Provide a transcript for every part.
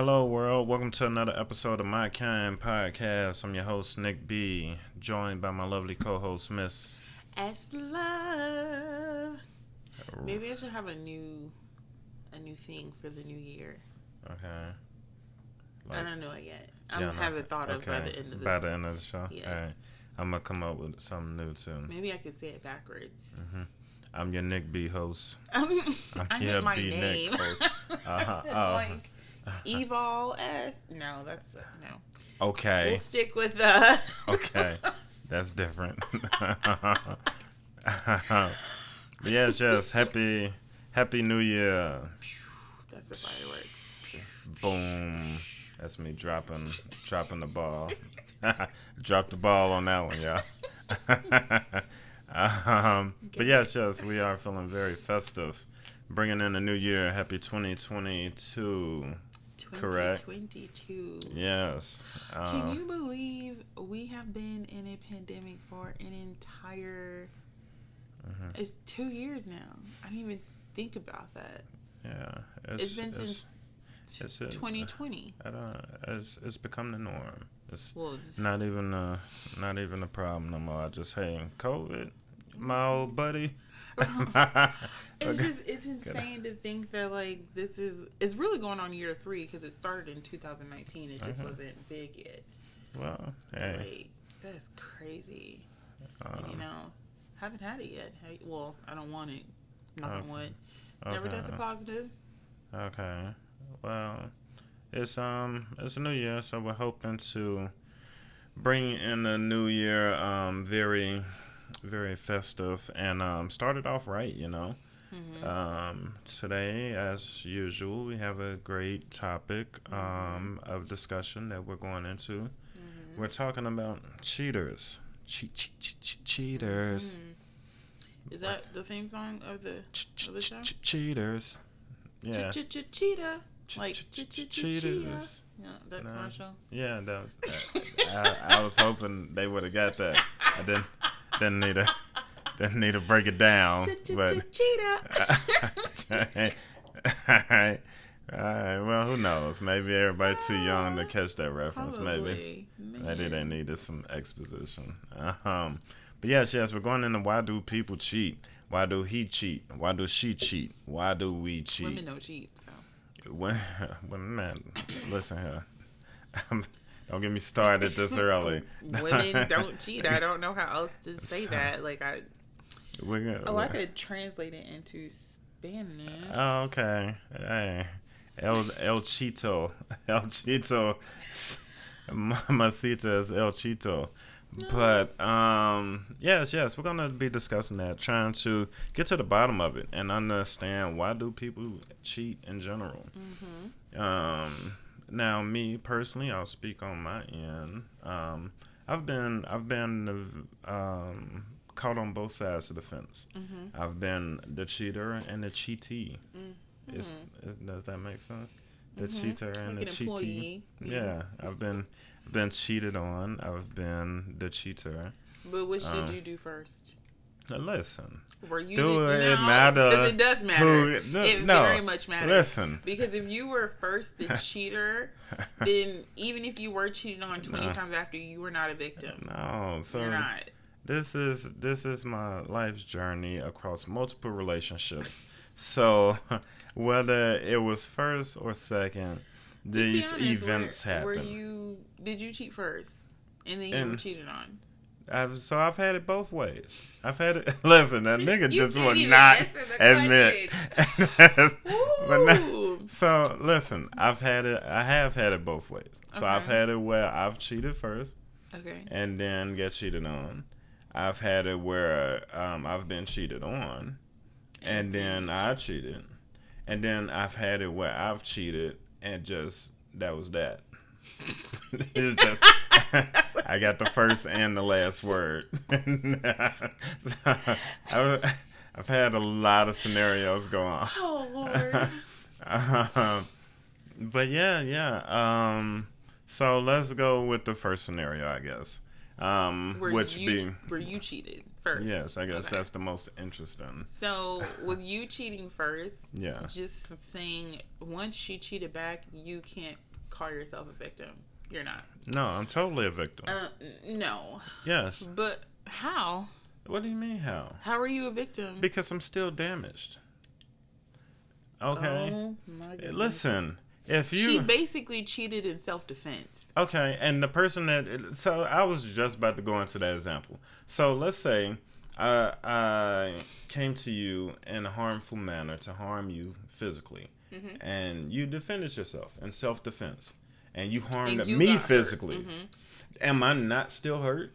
Hello, world. Welcome to another episode of My Kind Podcast. I'm your host, Nick B, joined by my lovely co host, Miss. S love. Maybe I should have a new, a new thing for the new year. Okay. I don't know it yet. I yeah, don't no, have it thought of by the end of this. By the end of the show? Yes. All right. I'm going to come up with something new, too. Maybe I could say it backwards. hmm I'm your Nick B host. I I'm meant my B name. Nick host. Uh-huh. Oh. like Evol S. No, that's no. Okay. We'll stick with the. Okay. That's different. yes, yes. Happy, happy New Year. that's the firework. Boom. That's me dropping, dropping the ball. Drop the ball on that one, y'all. um, but yes, yes, we are feeling very festive. Bringing in the new year. Happy 2022. Correct. 2022. Yes. Can Um, you believe we have been in a pandemic for an entire? mhm. It's two years now. I didn't even think about that. Yeah. it's been since it's it. 2020. I don't, it's, it's become the norm. It's Well, it's, not even a, not even a problem no more. I just, hey, COVID, my old buddy. it's just it's insane to think that like this is it's really going on year three because it started in 2019. It just Mhm. wasn't big yet. well, hey. Like that's crazy. and you um, know, haven't had it yet. Hey, well, I don't want it. Knock Okay. on wood. Never okay. tested positive. Okay. Well, it's um it's a new year, so we're hoping to bring in the new year um very very festive and um start it off right, you know. hmm Um today as usual, we have a great topic um of discussion that we're going into. hmm We're talking about cheaters. Cheat, cheat, cheat, cheat cheaters. Mhm. Is that the theme song of the Of the show? cheaters. Yeah. Ch- ch- ch- cheetah? Like ch- ch- ch- ch- ch- cheaters. Yeah, that commercial. Yeah, that was. I, I was hoping they would have got that. I didn't didn't need to didn't need to break it down, but. cheetah. Alright. Alright, well, who knows? Maybe everybody too young to catch that reference. Maybe. Probably. Maybe they Man. needed some exposition. Um, but yes, yes, we're going into why do people cheat? Why do he cheat? Why do she cheat? Why do we cheat? Women don't cheat, so. When, when man, listen here. Don't get me started this early. Women don't cheat. I don't know how else to say that. Like I. We're gonna, Oh, I could translate it into Spanish. Oh, okay. Hey, El El Chito, El Chito, Mamacita is El Chito. But um, yes, yes, we're gonna be discussing that, trying to get to the bottom of it and understand why do people cheat in general. Mm-hmm. Um, now, me personally, I'll speak on my end. Um, I've been I've been um, caught on both sides of the fence. Mm-hmm. I've been the cheater and the cheatee. Mm-hmm. Is, is, does that make sense? The Mhm. cheater and Like the cheatee. employee. Yeah, I've been I've been cheated on. I've been the cheater. But which Um, did you do first? Listen, Were you do it no, matter Because it does matter. who- no, it no, very much matters. listen. Because if you were first the cheater, then even if you were cheated on 20 No. times after, you were not a victim. no, so You're not. this is this is my life's journey across multiple relationships. so whether it was first or second, these honest, events were, happen. Were you? Did you cheat first, and then you were cheated on? I've, so I've had it both ways. I've had it. Listen, that nigga just would not admit. but Ooh. so listen, I've had it. I have had it both ways. So I've had it where I've cheated first Okay. and then get cheated on. I've had it where um, I've been cheated on, and then I cheated, and then I've had it where I've cheated and just that was that. it's just I got the first and the last word. I've, I've had a lot of scenarios go on. Oh Lord. um, but yeah, yeah. Um, so let's go with the first scenario, I guess. Um, which you, being where you cheated first. yes, I guess Okay. that's the most interesting. So with you cheating first, Yeah. just saying once she cheated back, you can't call yourself a victim. You're not. No, I'm totally a victim. Uh, no. yes. But how? What do you mean how? How are you a victim? Because I'm still damaged. Okay. Oh. Listen, if you She basically cheated in self defense. okay, and the person that so I was just about to go into that example. So let's say I I came to you in a harmful manner to harm you physically, Mm-hmm. and you defended yourself in self defense, and you harmed And you me physically. Mm-hmm. Am I not still hurt?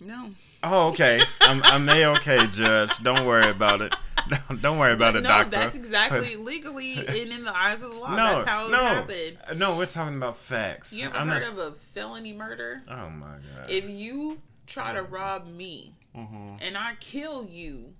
No. Oh, okay. I'm I'm a okay, Judge. Don't worry about it. Don't, worry about it, no, Doctor. that's exactly legally and in the eyes of the law. No, that's how it no, happened. no. We're talking about facts. You ever I'm heard not- of a felony murder? Oh my god. If you try to rob me Mhm. and I kill you,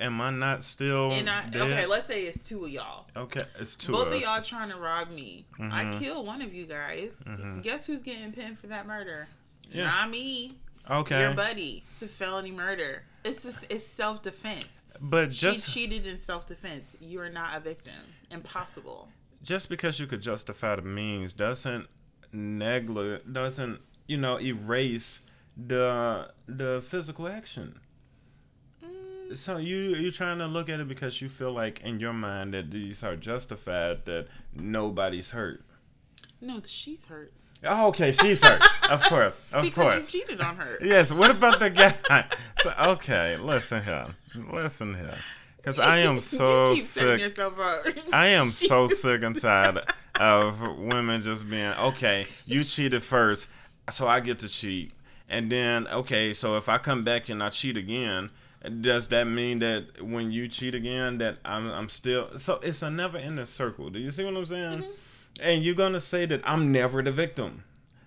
Am I not still? and I dead? okay, let's say it's two of y'all. Okay, it's two Both of of y'all trying to rob me. I Mhm. kill one of you guys. Mhm. Guess who's getting pinned for that murder? Yes. Not me. Okay, Your buddy. It's a felony murder. It's just, it's self defense. but just she cheated in self defense. You are not a victim. Impossible. just because you could justify the means doesn't negligent doesn't you know erase the the physical action. So you you're trying to look at it because you feel like in your mind that these are justified that nobody's hurt. no, she's hurt Oh, okay, she's hurt. of course, of because course. you cheated on her. Yes. What about the guy? So okay, listen here, listen here, because I am so you sick. yourself up. I am so sick and tired of women just being okay. You cheated first, so I get to cheat, and then okay, so if I come back and I cheat again, does that mean that when you cheat again that I'm I'm still so it's a never ending circle? Do you see what I'm saying? Mm-hmm. And you're gonna say that I'm never the victim.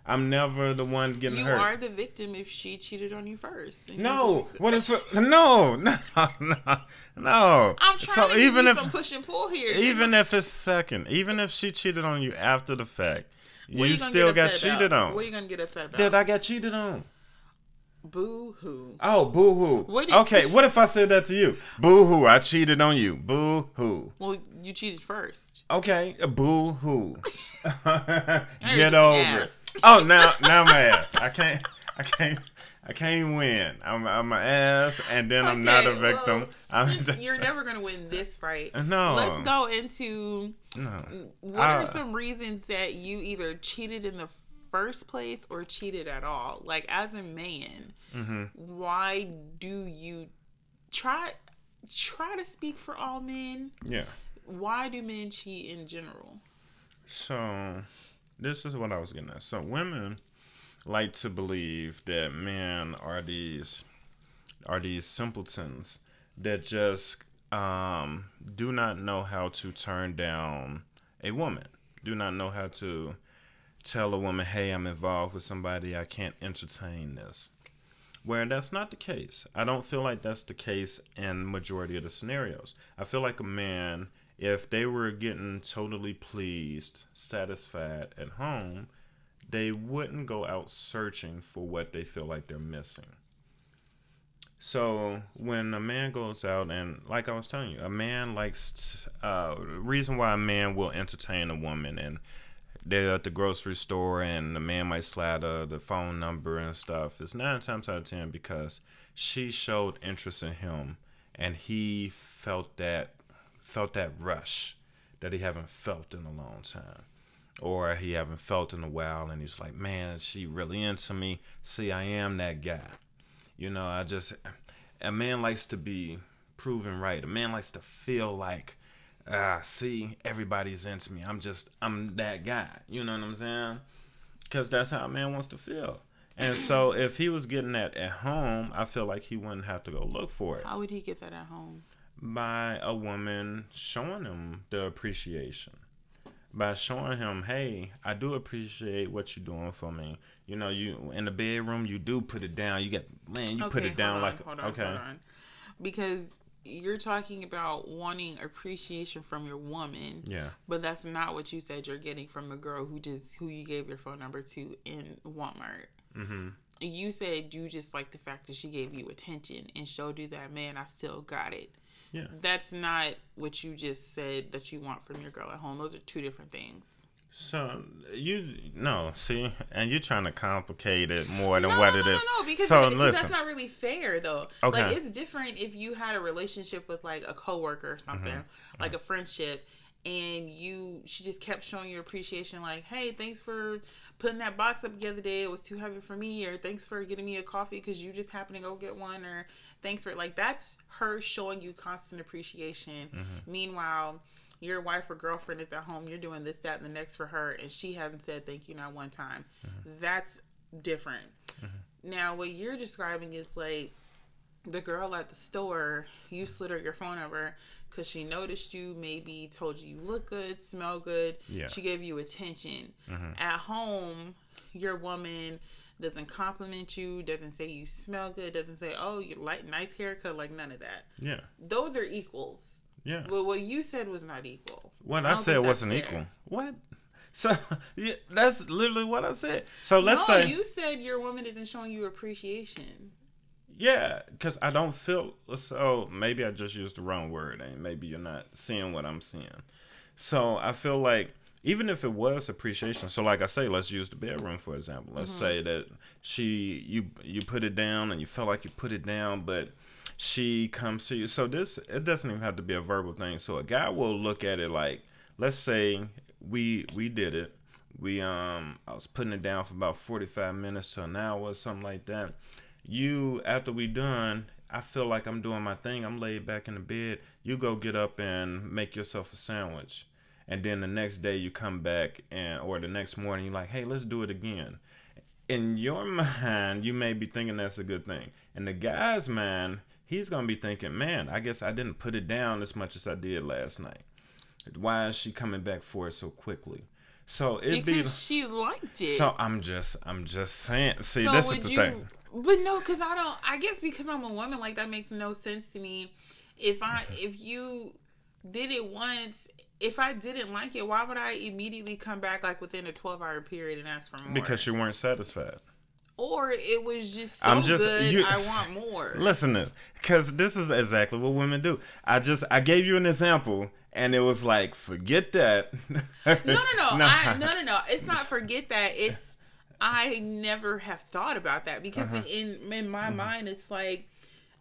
I'm never the one getting You hurt. are the victim if she cheated on you first. and you're the No, what if no, no, no, no. I'm trying so to even you if some push and pull here. even if it's second, even if she cheated on you after the fact, you gonna still got cheated about? on. What are you gonna get upset about? That I got cheated on. Boo hoo. Oh, boo hoo. What Okay, what if I said that to you? Boo hoo, I cheated on you. Boo hoo. Well, you cheated first. Okay, boo hoo. Get over it. Oh, now now my ass. I can't. I can't. I can't win. I'm I'm an ass, and then I'm not a victim. well, I'm just, You're never gonna win this fight. No. Let's go into no. what Uh, are some reasons that you either cheated in the first place or cheated at all? Like as a man, Mm-hmm. why do you try try to speak for all men? Yeah. Why do men cheat in general? So, this is what I was getting at. So, women like to believe that men are these are these simpletons that just um, do not know how to turn down a woman. Do not know how to tell a woman, "Hey, I'm involved with somebody. I can't entertain this." Where that's not the case. I don't feel like that's the case in majority of the scenarios. I feel like a man, if they were getting totally pleased, satisfied at home, they wouldn't go out searching for what they feel like they're missing. So when a man goes out and, like I was telling you, a man likes uh, reason why a man will entertain a woman and they're at the grocery store and the man might slide uh, the phone number and stuff. It's nine times out of ten because she showed interest in him and he felt that felt that rush that he haven't felt in a long time. Or he haven't felt in a while and he's like man she really into me? See i am that guy. You know i just a man likes to be proven right. A man likes to feel like ah see everybody's into me. I'm just i'm that guy. You know what i'm saying? Because that's how a man wants to feel. And so if he was getting that at home i feel like he wouldn't have to go look for it. How would he get that at home? by a woman showing him the appreciation. By showing him hey i do appreciate what you're doing for me. You know you in the bedroom you do put it down. You get man you put it down on, like hold on, okay. hold on. because you're talking about wanting appreciation from your woman yeah but that's not what you said you're getting from a girl who just who you gave your phone number to in walmart mm-hmm you said you just like the fact that she gave you attention and showed you that man, I still got it. Yeah. That's not what you just said that you want from your girl at home. Those are two different things. So you no see, and you're trying to complicate it more than no, what no, it no. No, no, because, so that's not really fair though. Okay. Like it's different if you had a relationship with like a coworker or something, Mm-hmm. like a friendship, and you she just kept showing your appreciation, like, hey, thanks for putting that box up the other day. It was too heavy for me, or thanks for getting me a coffee because you just happened to go get one, or thanks for like that's her showing you constant appreciation. Mm-hmm. Meanwhile. Your wife or girlfriend is at home. You're doing this, that, and the next for her, and she hasn't said thank you not one time. Mm-hmm. That's different. Mm-hmm. Now, what you're describing is like the girl at the store, you mm-hmm. slid her your phone number because she noticed you, maybe told you you look good, smell good. Yeah. She gave you attention. At home, your woman doesn't compliment you, doesn't say you smell good, doesn't say, oh, you like nice haircut, like none of that. yeah, Those are equals. Yeah. But what you said was not equal. What I I, said wasn't fair. equal. What? So yeah, that's literally what I said. So let's no, say you said your woman isn't showing you appreciation. yeah, because I don't feel so. Maybe I just used the wrong word, and maybe you're not seeing what I'm seeing. So I feel like even if it was appreciation, so like I say, let's use the bedroom for example. Let's mm-hmm. say that she you you put it down and you felt like you put it down, but she comes to you. So this it doesn't even have to be a verbal thing. So a guy will look at it like, let's say we we did it. We um I was putting it down for about forty five minutes to an hour or something like that. You after we done, I feel like I'm doing my thing. I'm laid back in the bed. You go get up and make yourself a sandwich. And then the next day you come back and or the next morning you're like, hey, let's do it again in your mind, you may be thinking that's a good thing. In the guy's mind, he's gonna be thinking, "Man, I guess I didn't put it down as much as I did last night. Why is she coming back for it so quickly?" So it be. Because she liked it. So I'm just, I'm just saying. See, So this is the you? thing. But no, because I don't. I guess because I'm a woman, like that makes no sense to me. If I, mm-hmm. if you did it once, if I didn't like it, why would I immediately come back like within a 12 hour period and ask for more? Because you weren't satisfied. Or it was just so I'm just- good, you- I want more. Listen to because this is exactly what women do. I just I gave you an example, and it was like, forget that. No, no, no, I, no, no, no. It's not forget that. It's I never have thought about that because Uh-huh. in in my Mm-hmm. mind, it's like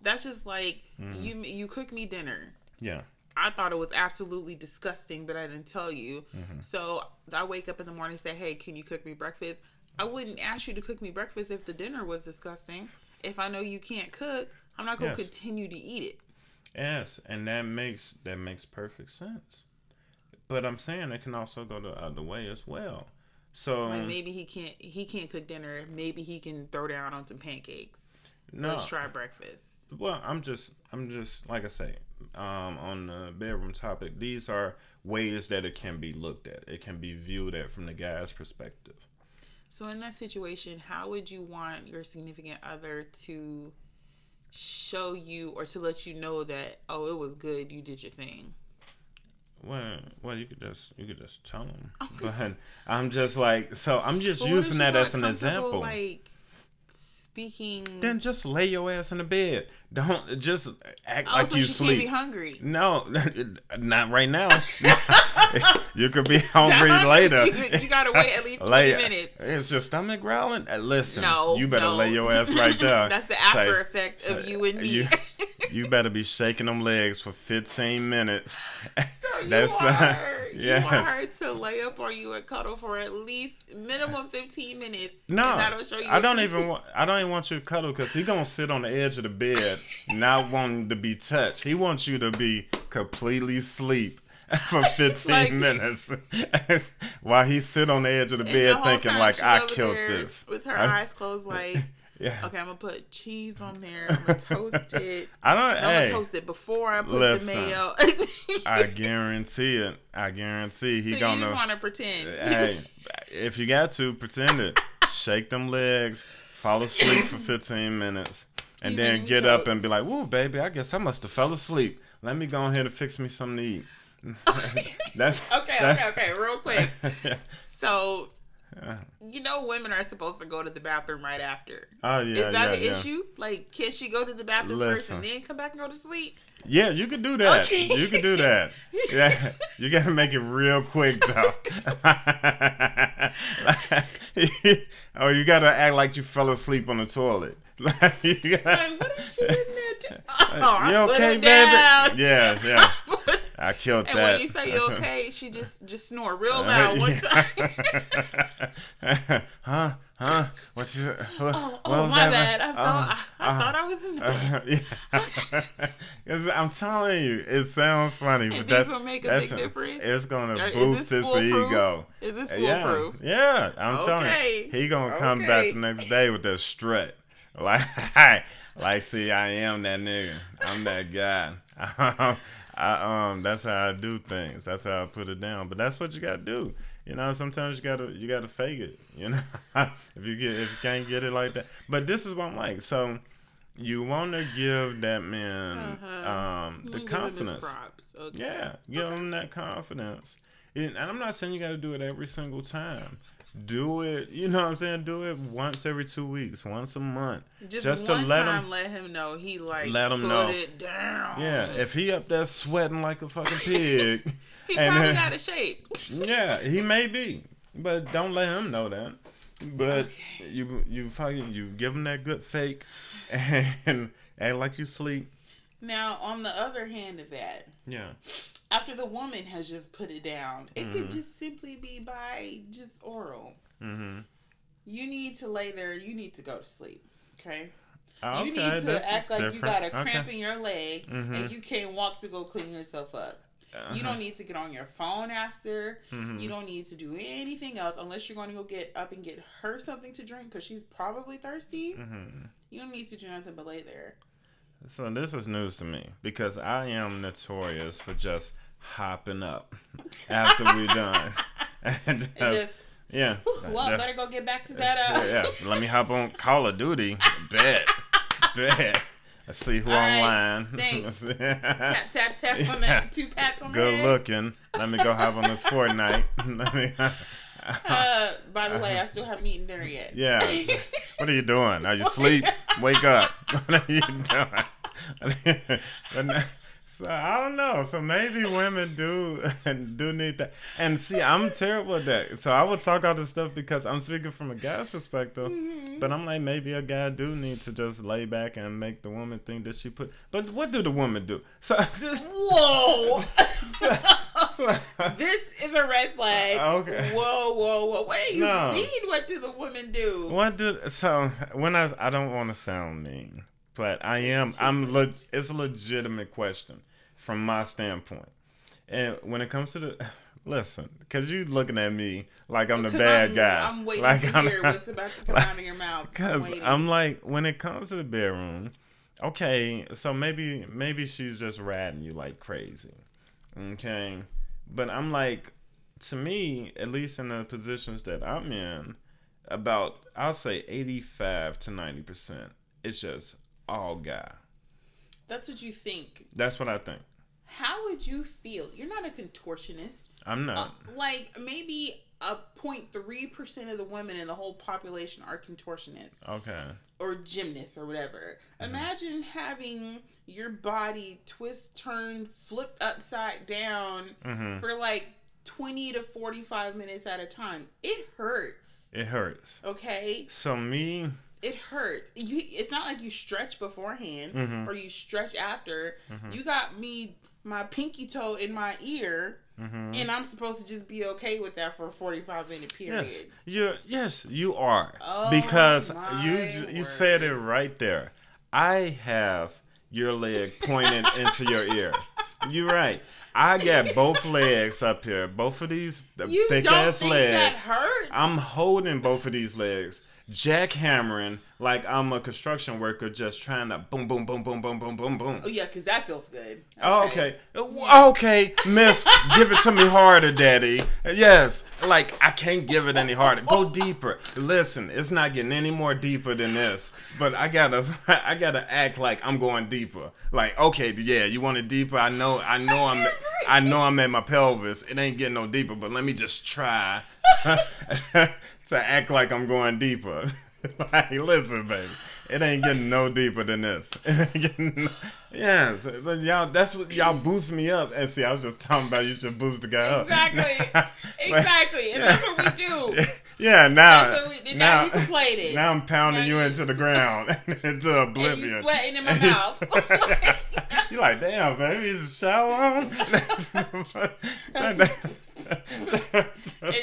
that's just like you you cook me dinner. yeah. I thought it was absolutely disgusting, but I didn't tell you. Mm-hmm. So I wake up in the morning and say, "Hey, can you cook me breakfast?" I wouldn't ask you to cook me breakfast if the dinner was disgusting. If I know you can't cook, I'm not going to Yes. continue to eat it. Yes, and that makes that makes perfect sense. But I'm saying it can also go the other way as well. So Like maybe he can't he can't cook dinner. Maybe he can throw down on some pancakes. no, Let's try breakfast. well, I'm just I'm just like I say um, on the bedroom topic. These are ways that it can be looked at. It can be viewed at from the guy's perspective. So in that situation, how would you want your significant other to show you or to let you know that oh it was good, you did your thing? Well, well, you could just you could just tell them. but I'm just like so. I'm just using that as an example. Like speaking. then just lay your ass in the bed. Don't just act also, like you she sleep. can't be hungry. No, not right now. you could be hungry Hungry, later. you- you gotta wait at least 20 minutes. It's your stomach growling? Uh, listen, No, you better no. lay your ass right there. That's the Say- after effect of you and me. You, you better be shaking them legs for 15 minutes. you That's are, uh, you yes. want her to lay up on you and cuddle for at least minimum 15 minutes. No, show you I don't even want. I don't even want you to cuddle because he gonna sit on the edge of the bed, not wanting to be touched. He wants you to be completely asleep for fifteen Like- minutes, while he sit on the edge of the bed the thinking like I killed this. with her I- eyes closed, like, Yeah, okay, I'm gonna put cheese on there. I'm gonna toast it. I don't. I'm gonna toast it before I put listen. the mayo. I guarantee it. I guarantee he so you gonna. just want to pretend. hey, if you got to pretend it, shake them legs, fall asleep for 15 minutes, and Even then you get up and be like, "Woo, baby, I guess I must have fell asleep. Let me go ahead and fix me something to eat." That's okay, that- okay, okay. Real quick. So you know, women are supposed to go to the bathroom right after. Oh yeah, Is that yeah, an yeah. issue? Like, can she go to the bathroom first and then come back and go to sleep? Yeah, you could do that. Okay. You could do that. Yeah, you gotta make it real quick though. oh, you gotta act like you fell asleep on the toilet. Like, gotta- Like, what is she in there? doing? Oh, you okay, baby? down. Yeah, yeah. I killed and that. when you say you okay, she just just snore real Uh, loud one yeah. time. huh? Huh? What's your? What, Oh, what oh was my that? bad. I, Uh, thought, I, I uh, thought I was in the bed. yeah. I'm telling you, it sounds funny, but that's will make a big difference? It's gonna Or boost his foolproof? ego. Is this foolproof? yeah. yeah I'm telling Okay. you, he gonna come Okay. back the next day with that strut. Like, like, see, I am that nigga. I'm that guy. I um, that's how I do things. That's how I put it down. But that's what you gotta do. You know, sometimes you gotta you gotta fake it. You know, if you get if you can't get it like that. But this is what I'm like. So you want to give that man Uh-huh. um the confidence. props. Okay. Yeah, give him that confidence. And and I'm not saying you got to do it every single time. Do it, you know what I'm saying? Do it once every two weeks, once a month, Just, to one let him. let him know he like Let him put know. it down. Yeah, if he up there sweating like a fucking pig, he and probably then- got a shape. yeah, he may be, but don't let him know that. But Okay. you you fucking you give him that good fake, and act like you sleep. Now, on the other hand of that, Yeah, after the woman has just put it down, it could Mm-hmm. just simply be by just oral. mm-hmm. You need to lay there. You need to go to sleep. Okay. You need to this act like you got a cramp Okay. in your leg Mhm. and you can't walk to go clean yourself up. You Uh-huh. don't need to get on your phone after. Mhm. You don't need to do anything else unless you're going to go get up and get her something to drink because she's probably thirsty. Mhm. You don't need to do nothing but lay there. So this is news to me because I am notorious for just hopping up after we're done. and And just, yeah. well, Yeah. better go get back to that. Uh, yeah, yeah. Let me hop on Call of Duty. Bet. Bet. Let's see who All right, online. thanks. Tap, Tap, tap, on Yeah. that. Two pats on the Good looking. Let me go hop on this Fortnite. Let me, Uh, by the way, I still haven't eaten dinner yet. yeah. What are you doing? Are you asleep? Wake up. What are you doing? So I don't know. So maybe women do do need that. And see, I'm terrible at that. So I would talk all this stuff because I'm speaking from a guy's perspective. Mm-hmm. But I'm like, maybe a guy do need to just lay back and make the woman think that she put. But what do the woman do? So just. Whoa! so- this is a red flag. Okay. Whoa, whoa, whoa. What do you No. mean? What do the women do? What do so when I I don't want to sound mean, but I am I'm le, it's a legitimate question from my standpoint, and when it comes to the listen, because you looking at me like I'm the bad I'm, guy, I'm waiting like to hear what's about to come out of your mouth. I'm Because. I'm like, when it comes to the bedroom, okay, so maybe maybe she's just ratting you like crazy, okay, but I'm like, to me, at least in the positions that I'm in, about I'll say 85 to 90 percent, it's just all guy. That's what you think. That's what I think. How would you feel? You're not a contortionist. I'm Uh, not. like maybe a 0.3 percent of the women in the whole population are contortionists okay. or gymnasts or whatever. Mm-hmm. Imagine having your body twist, turn, flipped upside down hmm for like 20 to 45 minutes at a time. It hurts. It hurts. Okay? So me, It hurts. You it's not like you stretch beforehand Mhm. or you stretch after. Mm-hmm. You got me my pinky toe in my ear hmm and I'm supposed to just be okay with that for a 45 minute period. Yes, you yes you are Oh, because you j- you said it right there. I have your leg pointed into your ear. You're right. I got both legs up here, both of these You thick don't ass think legs. that hurts? I'm holding both of these legs, jackhammering like I'm a construction worker, just trying to boom, boom, boom, boom, boom, boom, boom, boom. Oh yeah, because that feels good. Oh, okay. Oh, okay, miss, give it to me harder, daddy. Yes. like I can't give it any harder. Go deeper. Listen, it's not getting any more deeper than this. But I gotta, I gotta act like I'm going deeper. Like, okay, yeah, you want it deeper? I know, I know, I'm, I know, I'm at my pelvis. It ain't getting no deeper, but let me just try to, act like I'm going deeper. like, listen, baby. It ain't getting no deeper than this. No, yeah, y'all. That's what y'all boost me up. And see, I was just talking about you should boost the guy exactly. up. Exactly, exactly, and that's what we do. Yeah, now, we, now, now you can play it. Now I'm pounding now you, you into the ground, into oblivion. And you sweating in my mouth. you like, damn, baby, is the shower on? and,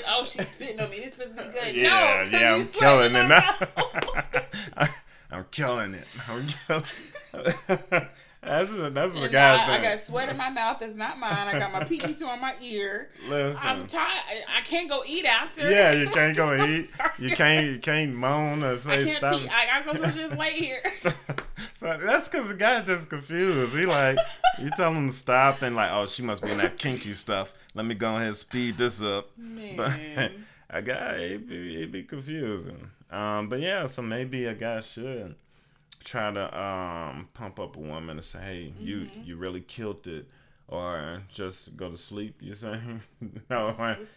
oh, she's spitting on me. This supposed to be good. Yeah, no, yeah, I'm killing it now. I'm killing it. I'm killing. That's that's what guys I, I got sweat in my mouth. That's not mine. I got my pinky toe on my ear. Listen, I'm tired. I can't go eat after. Yeah, you can't go eat. you can't. You can't moan or say I can't stop. Pee. I, am supposed to just lay here. so, so that's because the guy just confused. He like you tell him to stop and like, oh, she must be in that kinky stuff. Let me go ahead and speed this up. Man. But a guy, it be, it be confusing. Um, but yeah, so maybe a guy should try to um, pump up a woman and say, "Hey, mm-hmm. you you really killed it," or just go to sleep. You saying no? Just,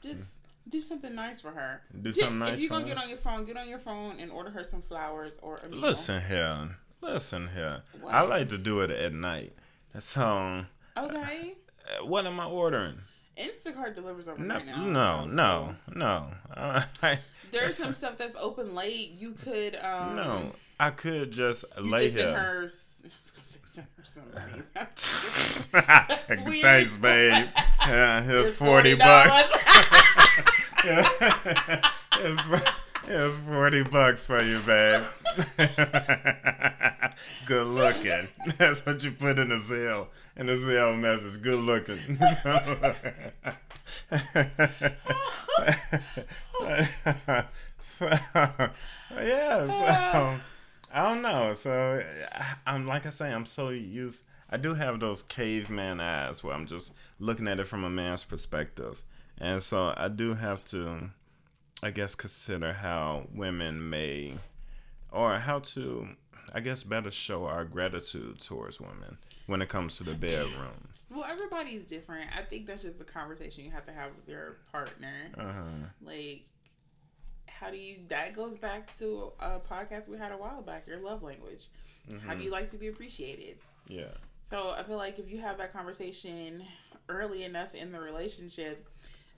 just do something nice for her. Do something nice. If you're gonna get on your phone, get on your phone and order her some flowers or a meal. Listen here, listen here. What? I like to do it at night. That's um. Okay. Uh, what am I ordering? Instacart delivers over no, right now. No, no, no. Uh, There's some stuff that's open late. You could. Um, no, I could just you lay could here. Her, send her some money. Thanks, babe. Yeah, here's forty bucks. yeah. here's, here's forty bucks for you, babe. Good looking. That's what you put in the Zelle. In the Zelle message. Good looking. so, yeah. So, I don't know. So I'm like I say, I'm so used. I do have those caveman eyes where I'm just looking at it from a man's perspective, and so I do have to, I guess, consider how women may, or how to, I guess, better show our gratitude towards women when it comes to the bedroom. Well, everybody's different. I think that's just a conversation you have to have with your partner. Uh-huh. Like how do you that goes back to a podcast we had a while back your love language mm-hmm. how do mm-hmm. you like to be appreciated yeah so i feel like if you have that conversation early enough in the relationship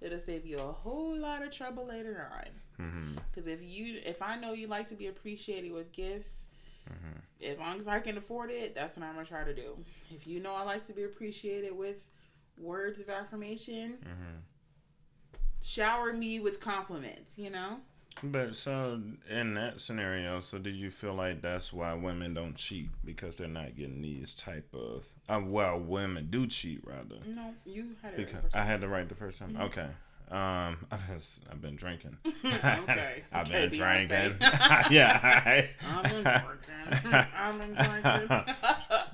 it'll save you a whole lot of trouble later on because mm-hmm. if you if i know you like to be appreciated with gifts mm-hmm. as long as i can afford it that's what i'm gonna try to do if you know i like to be appreciated with words of affirmation mm-hmm. shower me with compliments you know but so in that scenario, so do you feel like that's why women don't cheat because they're not getting these type of uh, well, women do cheat rather. No, you had it. Because I had to write the first time. Mm-hmm. Okay. Um, I've been drinking. okay. I've okay, been drinking. yeah. I, I've been drinking. I've been drinking.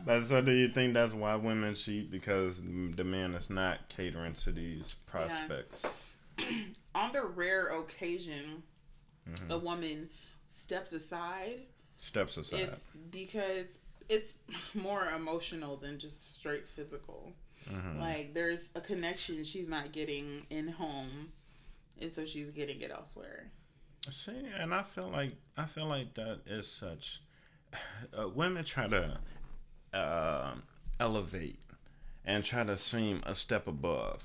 but so, do you think that's why women cheat because the man is not catering to these prospects? Yeah. On the rare occasion mm-hmm. a woman steps aside. Steps aside. It's because it's more emotional than just straight physical. Mm-hmm. Like there's a connection she's not getting in home, and so she's getting it elsewhere. See, and I feel like I feel like that is such. Uh, women try to uh, elevate and try to seem a step above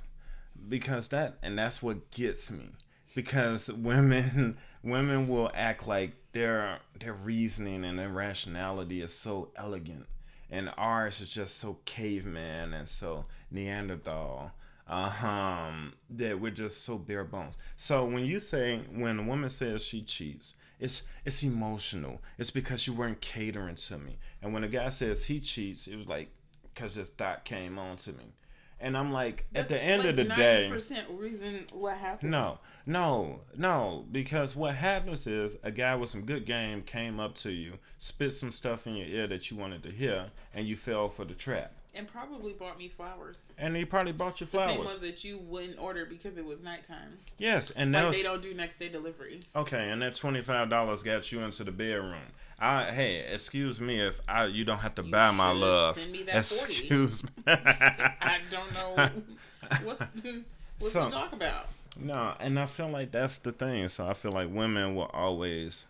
because that and that's what gets me because women women will act like their their reasoning and their rationality is so elegant and ours is just so caveman and so neanderthal. Um that we're just so bare bones. So when you say when a woman says she cheats it's it's emotional. It's because you weren't catering to me. And when a guy says he cheats it was like because this thought came on to me. And I'm like, That's at the end like of the day, percent reason what happens. No, no, no, because what happens is a guy with some good game came up to you, spit some stuff in your ear that you wanted to hear, and you fell for the trap. And probably bought me flowers. And he probably bought you flowers. The same ones that you wouldn't order because it was nighttime. yes, and Like they don't do next day delivery. okay. And that twenty five dollars got you into the bedroom. I hey, excuse me if I you don't have to You buy my love. send me that 40. excuse me. I don't know what's what's So- to talk about. No, and I feel like that's the thing. So I feel like women will always.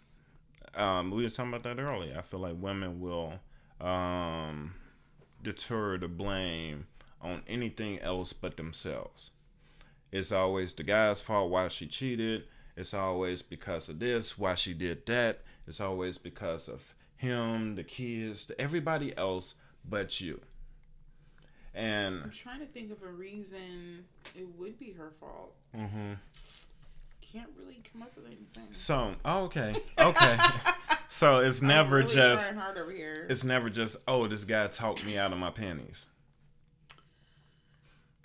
Um, we were talking about that earlier. I feel like women will um, deter the blame on anything else but themselves. It's always the guy's fault why she cheated. It's always because of this why she did that. It's always because of him, the kids, everybody else but you. And I'm trying to think of a reason it would be her fault. Mm-hmm. Can't really come up with anything. So oh, okay, okay. so it's never really just hard over here. it's never just oh this guy talked me out of my panties.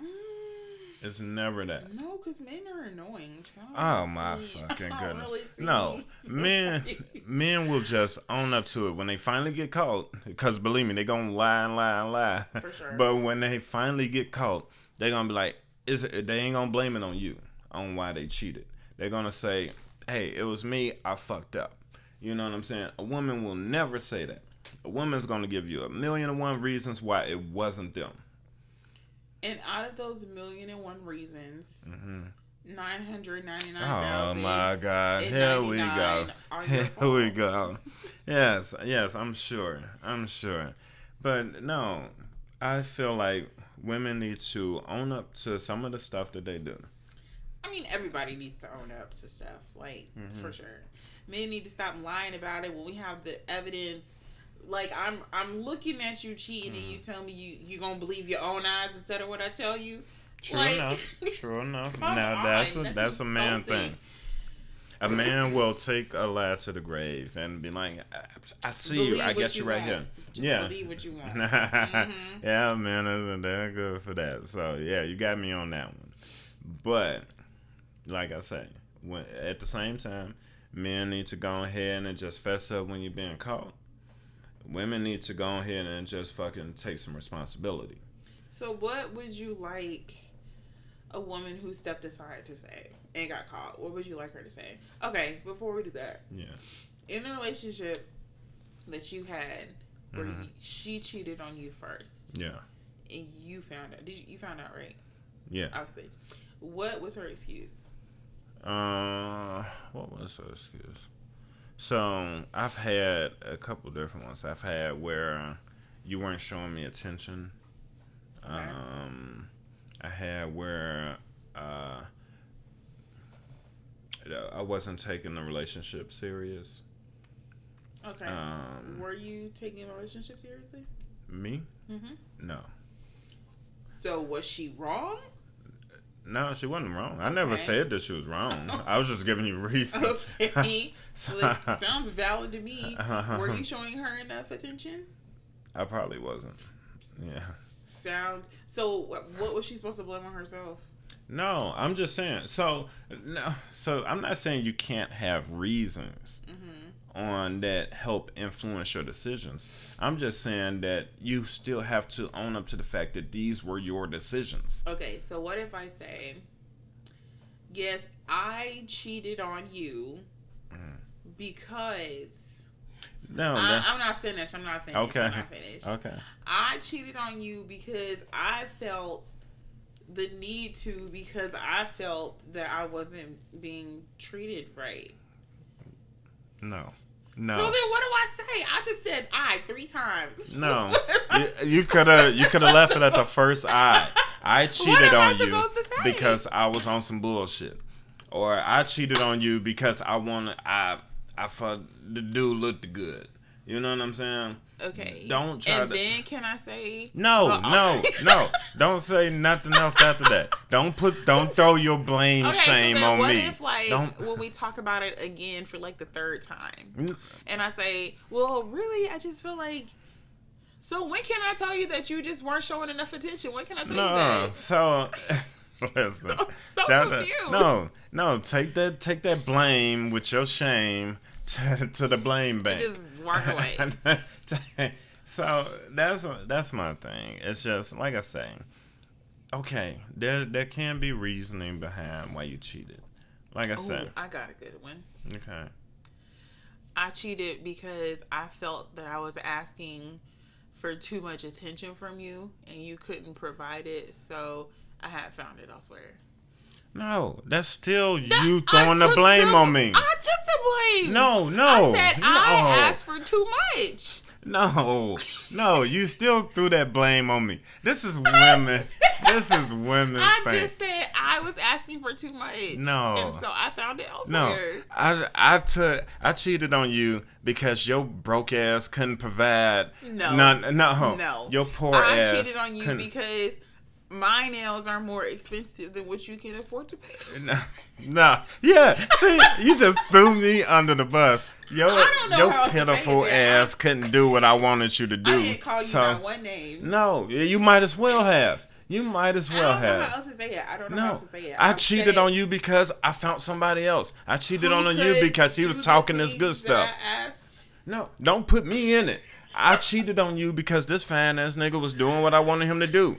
Mm, It's never that. no, because men are annoying. So Oh my see- fucking goodness! really No, men men will just own up to it when they finally get caught. Because believe me, they gonna lie and lie and lie. For sure. But when they finally get caught, they gonna be like, is it, they ain't gonna blame it on you on why they cheated. They're gonna say, hey, it was me. I fucked up. You know what I'm saying? A woman will never say that. A woman's gonna give you a million and one reasons why it wasn't them. And out of those million and one reasons, Mm-hmm. nine hundred ninety nine Oh my God! Here we go. 99 are your Here we go. Yes, yes, I'm sure. I'm sure. But no, I feel like women need to own up to some of the stuff that they do. I mean, everybody needs to own up to stuff, like Mm-hmm. for sure. Men need to stop lying about it when we have the evidence. Like I'm, I'm looking at you cheating, and you Mm-hmm. tell me you you gonna believe your own eyes instead of what I tell you. True Like- enough. True enough. Now that's a that's a man thing. A man will take a lie to the grave and be like, "I, I see you. I get you, right want. here." Just yeah. believe what you want. yeah, man, that's- they're good for that. So yeah, you got me on that one. But like I say, when at the same time, men need to go ahead and just fess up when you're being caught. Women need to go ahead and just fucking take some responsibility. So, what would you like a woman who stepped aside to say and got caught? What would you like her to say? Okay, before we do that, Yeah. in the relationships that you had, where Mhm. she cheated on you first, Yeah. and you found out. Did you, you found out right? Yeah. Obviously, what was her excuse? Uh, what was her excuse? So I've had a couple different ones. I've had where you weren't showing me attention. Um, I had where uh, I wasn't taking the relationship serious. Okay, Um, were you taking the relationship seriously? me? Mm-hmm. No, So was she wrong? No, she wasn't wrong. I never said that she was wrong. I was just giving you reasons. Okay, well, sounds valid to me. Were you showing her enough attention? I probably wasn't. Yeah. Sounds so. What, what was she supposed to blame on herself? No, I'm just saying. So no, so I'm not saying you can't have reasons mm-hmm. On that help influence your decisions. I'm just saying that you still have to own up to the fact that these were your decisions. Okay, so what if I say, yes, I cheated on you mm. because No, I, I'm not finished. I'm not finished. Okay. I'm not finished. okay. I cheated on you because I felt the need to because I felt that I wasn't being treated right. No, No. So then what do I say? I just said I three times. no. You could have you could have left it at the first eye. I cheated am I on you supposed to say? because I was on some bullshit, or I cheated on you because I want I I thought the dude looked good. You know what I'm saying? Okay. Don't try and to- then can I say No, Well, no, no. Don't say nothing else after that. Don't put don't throw your blame Okay, shame so then on what me. if like don't when we talk about it again for like the third time, Mm. and I say, "Well, really, I just feel like." So when can I tell you that you just weren't showing enough attention? When can I tell you No, that? so listen. I'm so That- confused. no, no, take that take that blame with your shame to, to the blame bank. just walk away. so that's that's my thing. It's just like I say, okay, there there can be reasoning behind why you cheated. Like I Ooh, said, I got a good one. okay, I cheated because I felt that I was asking for too much attention from you and you couldn't provide it, so I had found it elsewhere. No, that's still you throwing the blame the- on me. I took the blame. No, no, I said no. I asked for too much. No, no, you still threw that blame on me. This is women. this is women. I thing. just said I was asking for too much. No. And so I found it elsewhere. No. I I took I cheated on you because your broke ass couldn't provide. No. none, no, No. Your poor I ass. I cheated on you couldn't- because my nails are more expensive than what you can afford to pay. No, no, yeah. See, you just threw me under the bus. Your I your how else to say pitiful ass couldn't do what I wanted you to do. I didn't call you so, by one name. No, you might as well have. You might as well have. I don't know how else to say it. I don't know how No, else to say it. I I've cheated on you because I found somebody else. I cheated who on you because he was talking this good stuff. I. No, don't put me in it. I cheated on you because this fine ass nigga was doing what I wanted him to do.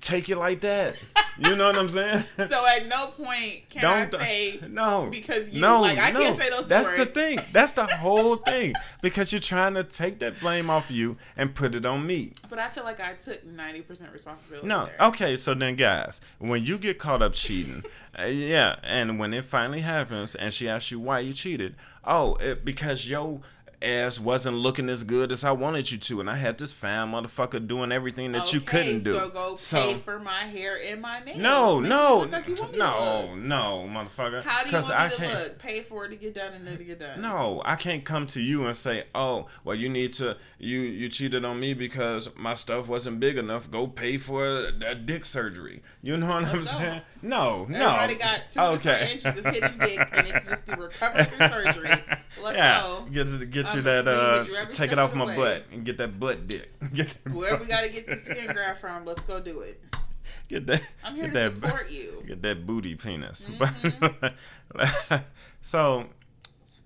Take it like that. You know what I'm saying? So at no point can Don't I say no because you no like I no. can't say those things. That's words. the thing. That's the whole thing because you're trying to take that blame off you and put it on me. But I feel like I took ninety percent responsibility. No, there. okay. So then, guys, when you get caught up cheating, uh, yeah, and when it finally happens, and she asks you why you cheated, oh, it, because your ass wasn't looking as good as I wanted you to, and I had this fine motherfucker doing everything that you couldn't do. So go pay for my hair and my nails. no, Make no, like you want me to no, no, motherfucker. How do you want me I to can't. look? Pay for it to get done and then to get done. No, I can't come to you and say, "Oh, well, you need to you you cheated on me because my stuff wasn't big enough. Go pay for a, a dick surgery." You know what oh, I'm Let's go. saying? No, no. Everybody got two okay. inches of hidden dick, and it can just be recovered through surgery. Let's yeah, go. get get I'ma that uh, with you every take it off my way. butt and get that butt dick. Get that Wherever we got to get the skin graft from, let's go do it. Get that. I'm here to that, support you. Get that booty penis. Mm-hmm. so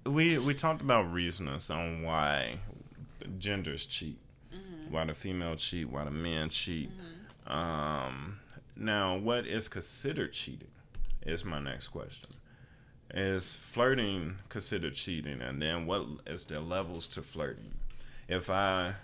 we we talked about reasons on why genders cheat, Mm-hmm. why the female cheat, why the men cheat. Um, now, what is considered cheating? Is my next question. Is flirting considered cheating, and then what is the levels to flirting? If I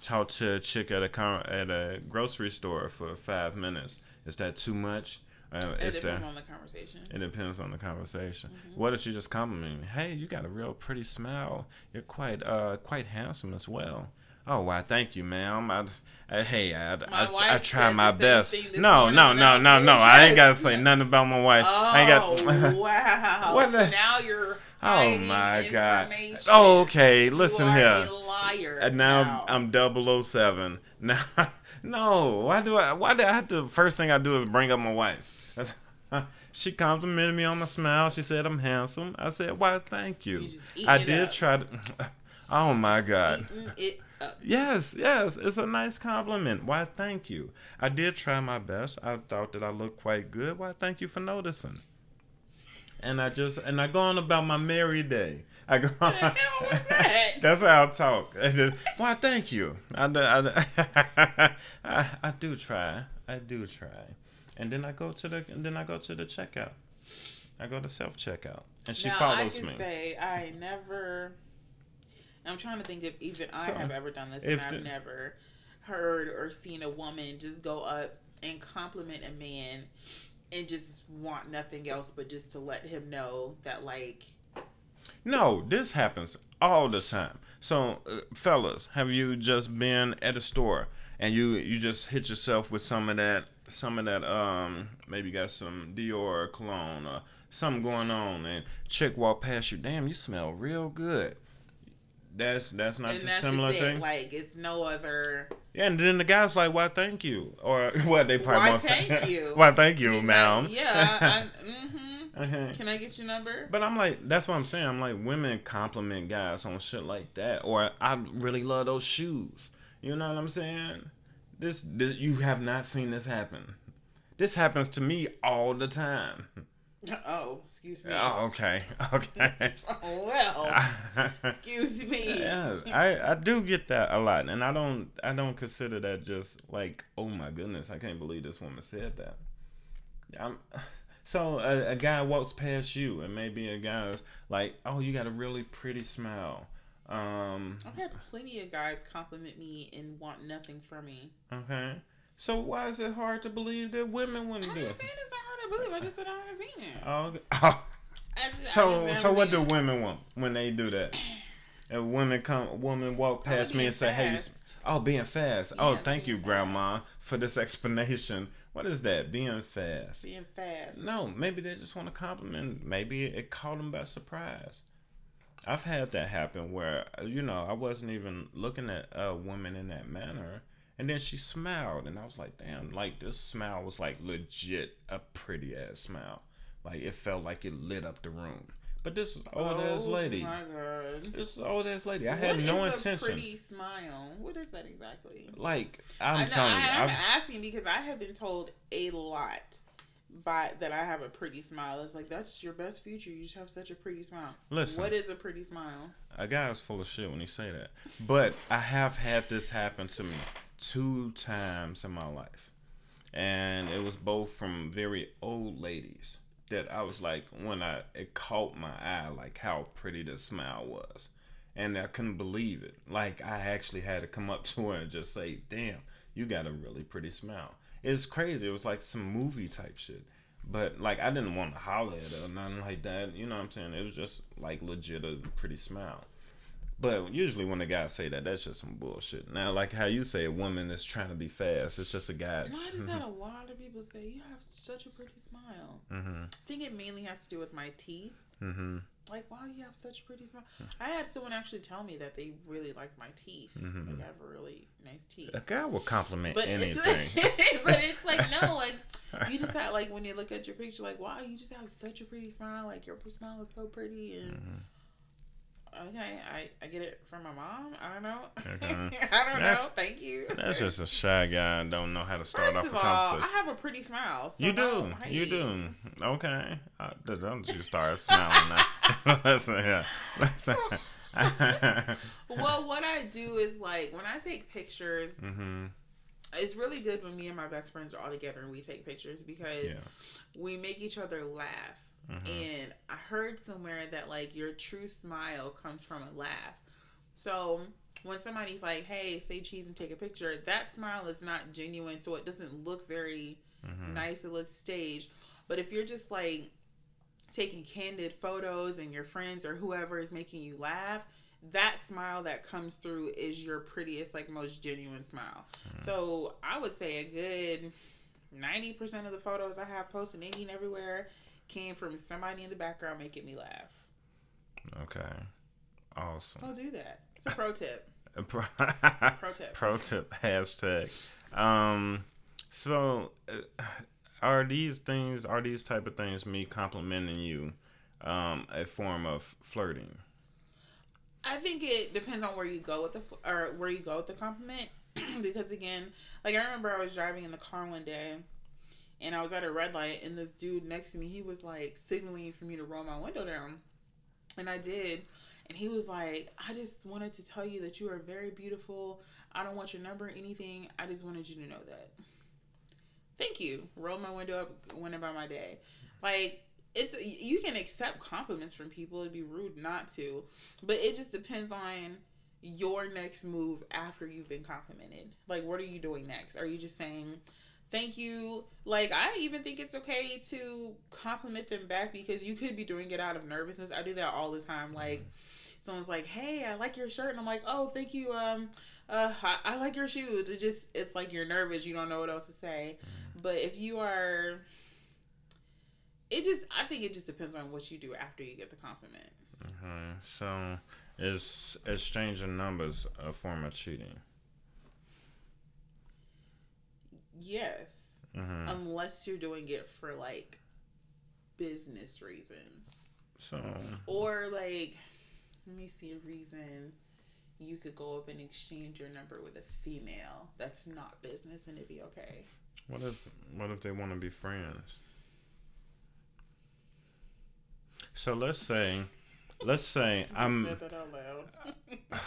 talk to a chick at a con- at a grocery store for five minutes, is that too much? Uh, It depends that on the conversation. it depends on the conversation. What if she just compliment me? Hey, you got a real pretty smile. You're quite uh quite handsome as well. Oh, why? Thank you, ma'am. Uh, I, I, hey, I, I, I try my best. No, no, no, no, no. I ain't gotta say nothing about my wife. Oh I ain't got. wow! What the- now you're oh my god. Oh, okay. Listen here. liar. And now I'm 007. Now, no. Why do I? Why do I have to? First thing I do is bring up my wife. she complimented me on my smile. She said I'm handsome. I said, "Why? Thank you." You just I did up. try to. Oh my god. It. Yes, yes, it's a nice compliment. Why, thank you. I did try my best. I thought that I looked quite good. Why, thank you for noticing. And I just and I go on about my merry day. I go. was that? That's how I talk. Just, Why, thank you. I, do- I, I, I do try. I do try. And then I go to the and then I go to the checkout. I go to self checkout, and she now, follows I can me. say I never. I'm trying to think if even I So, have ever done this, and I've the- never heard or seen a woman just go up and compliment a man and just want nothing else but just to let him know that like No, this happens all the time. So, uh, fellas, have you just been at a store and you you just hit yourself with some of that some of that um maybe got some Dior or cologne or something going on and chick walk past you, damn, you smell real good. That's that's not and the that's similar thing. Like it's no other. yeah, and then the guy's like, "Why, thank you," or what they probably Why, won't say. thank you? Why, thank you, ma'am. Yeah. I, mm-hmm. Uh-huh. Can I get your number? But I'm like, that's what I'm saying. I'm like, women compliment guys on shit like that, or I really love those shoes. You know what I'm saying? This, this you have not seen this happen. This happens to me all the time. Oh, excuse me. Oh, okay, okay. well, excuse me. yeah, I I do get that a lot, and I don't I don't consider that just like oh my goodness, I can't believe this woman said that. I'm so a, a guy walks past you, and maybe a guy's like, oh, you got a really pretty smile. Um, I've had plenty of guys compliment me and want nothing from me. okay. So why is it hard to believe that women wouldn't I'm do it? saying it's not hard to believe. I just said I haven't seen it. Oh, okay. I just- So, so what do women want when they do that? If women come, a woman walk oh, past me and say, "Hey, you, fast. oh, being fast. oh, thank being you, Grandma, for this explanation. What is that? Being fast? Being fast. No, maybe they just want to compliment. Maybe it caught them by surprise. I've had that happen where you know I wasn't even looking at a woman in that manner, and then she smiled, and I was like, "Damn!" Like this smile was like legit a pretty ass smile. Like it felt like it lit up the room. But this old ass Oh lady, my god. this old ass lady, I What had no is a pretty smile. What is that exactly? Like i I'm know, telling you, I, I'm I've, asking because I have been told a lot by that I have a pretty smile. It's like that's your best feature. You just have such a pretty smile. Listen. what is a pretty smile? a guy is full of shit when he say that. But I have had this happen to me two times in my life, and it was both from very old ladies that I was like when I it caught my eye like how pretty the smile was, and I couldn't believe it. Like I actually had to come up to her and just say, "Damn, you got a really pretty smile." It's crazy. It was like some movie type shit. But like I didn't want to holler at her or nothing like that. You know what I'm saying? It was just like legit a pretty smile. But usually when the guys say that, that's just some bullshit. Now, like how you say a woman is trying to be fast, it's just a guy. I just had a lot of people say you have such a pretty smile. mm-hmm. I think it mainly has to do with my teeth. Mm-hmm. Like, wow, you have such a pretty smile. I had someone actually tell me that they really like my teeth. Mhm. Like, I have a really nice teeth. A guy will compliment But anything. it's, but it's like no, like you just have like when you look at your picture, like wow, you just have such a pretty smile. Like your smile is so pretty, and Mm-hmm. Okay, I I get it from my mom. I don't know. Okay. I don't That's- know. Thank you. That's just a shy guy and don't know how to start First off of a all, conversation. I have a pretty smile. so You do. You do. Okay. Uh, don't you start smiling now. Let's, yeah. Well, what I do is like when I take pictures, mm-hmm. it's really good when me and my best friends are all together and we take pictures because Yeah. we make each other laugh. Mhm. And I heard somewhere that like your true smile comes from a laugh. So when somebody's like, "Hey, say cheese and take a picture," that smile is not genuine, so it doesn't look very Mm-hmm. nice. It looks staged. But if you're just like taking candid photos and your friends or whoever is making you laugh, that smile that comes through is your prettiest, like most genuine smile. So I would say a good ninety percent of the photos I have posted and everywhere came from somebody in the background making me laugh. Okay. Awesome. So do that. It's a pro tip. Pro, Pro tip. pro tip hashtag. Um, so uh, are these things, are these type of things, me complimenting you, um, a form of flirting? I think it depends on where you go with the or where you go with the compliment. because again, like I remember I was driving in the car one day, and I was at a red light, and this dude next to me, he was like signaling for me to roll my window down, and I did. And he was like, I just wanted to tell you that you are very beautiful. I don't want your number or anything. I just wanted you to know that. Thank you. Rolled my window up, went about my day. Like, it's you can accept compliments from people. It'd be rude not to. But it just depends on your next move after you've been complimented. Like, what are you doing next? Are you just saying, thank you? Like, I even think it's okay to compliment them back because you could be doing it out of nervousness. I do that all the time. Like, someone's like, hey, I like your shirt. And I'm like, oh, thank you. Um, uh, I, I like your shoes. It just, it's like you're nervous. You don't know what else to say. But if you are, it just, I think it just depends on what you do after you get the compliment. Okay. So is exchanging numbers a form of cheating? Yes. Mm-hmm. Unless you're doing it for like business reasons. So Or like, let me see a reason you could go up and exchange your number with a female. That's not business and it'd be okay. what if what if they want to be friends? So let's say, let's say I'm. Said that out loud.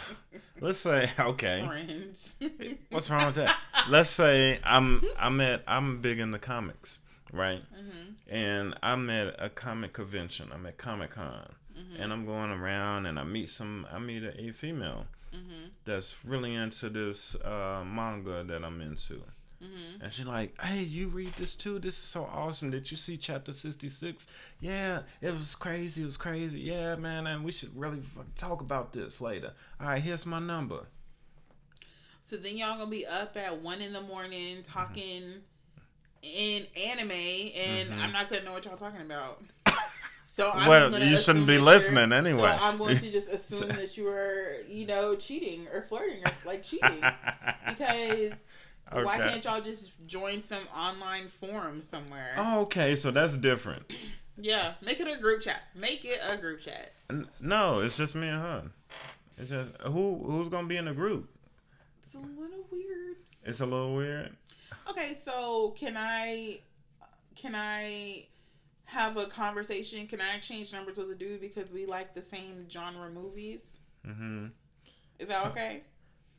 Let's say okay. Friends. What's wrong with that? Let's say I'm I'm at I'm big into comics, right? Mm-hmm. And I'm at a comic convention. I'm at Comic Con, Mm-hmm. and I'm going around and I meet some. I meet a, a female Mm-hmm. that's really into this uh, manga that I'm into. Mm-hmm. And she's like, "Hey, you read this too? This is so awesome! Did you see chapter sixty six? Yeah, it was crazy. It was crazy. Yeah, man, and we should really talk about this later. All right, here's my number. So then y'all gonna be up at one in the morning talking in anime, and Mm-hmm. I'm not gonna know what y'all talking about. So I'm Well, you shouldn't be listening anyway. So I'm going to just assume that you were, you know, cheating or flirting or like cheating because why can't y'all just join some online forum somewhere? Oh, okay, so that's different. Yeah, make it a group chat. Make it a group chat. No, it's just me and her. It's just who who's gonna be in the group. It's a little weird. It's a little weird. Okay, so can I can I have a conversation? Can I exchange numbers with a dude because we like the same genre movies? hmm Is that So- okay?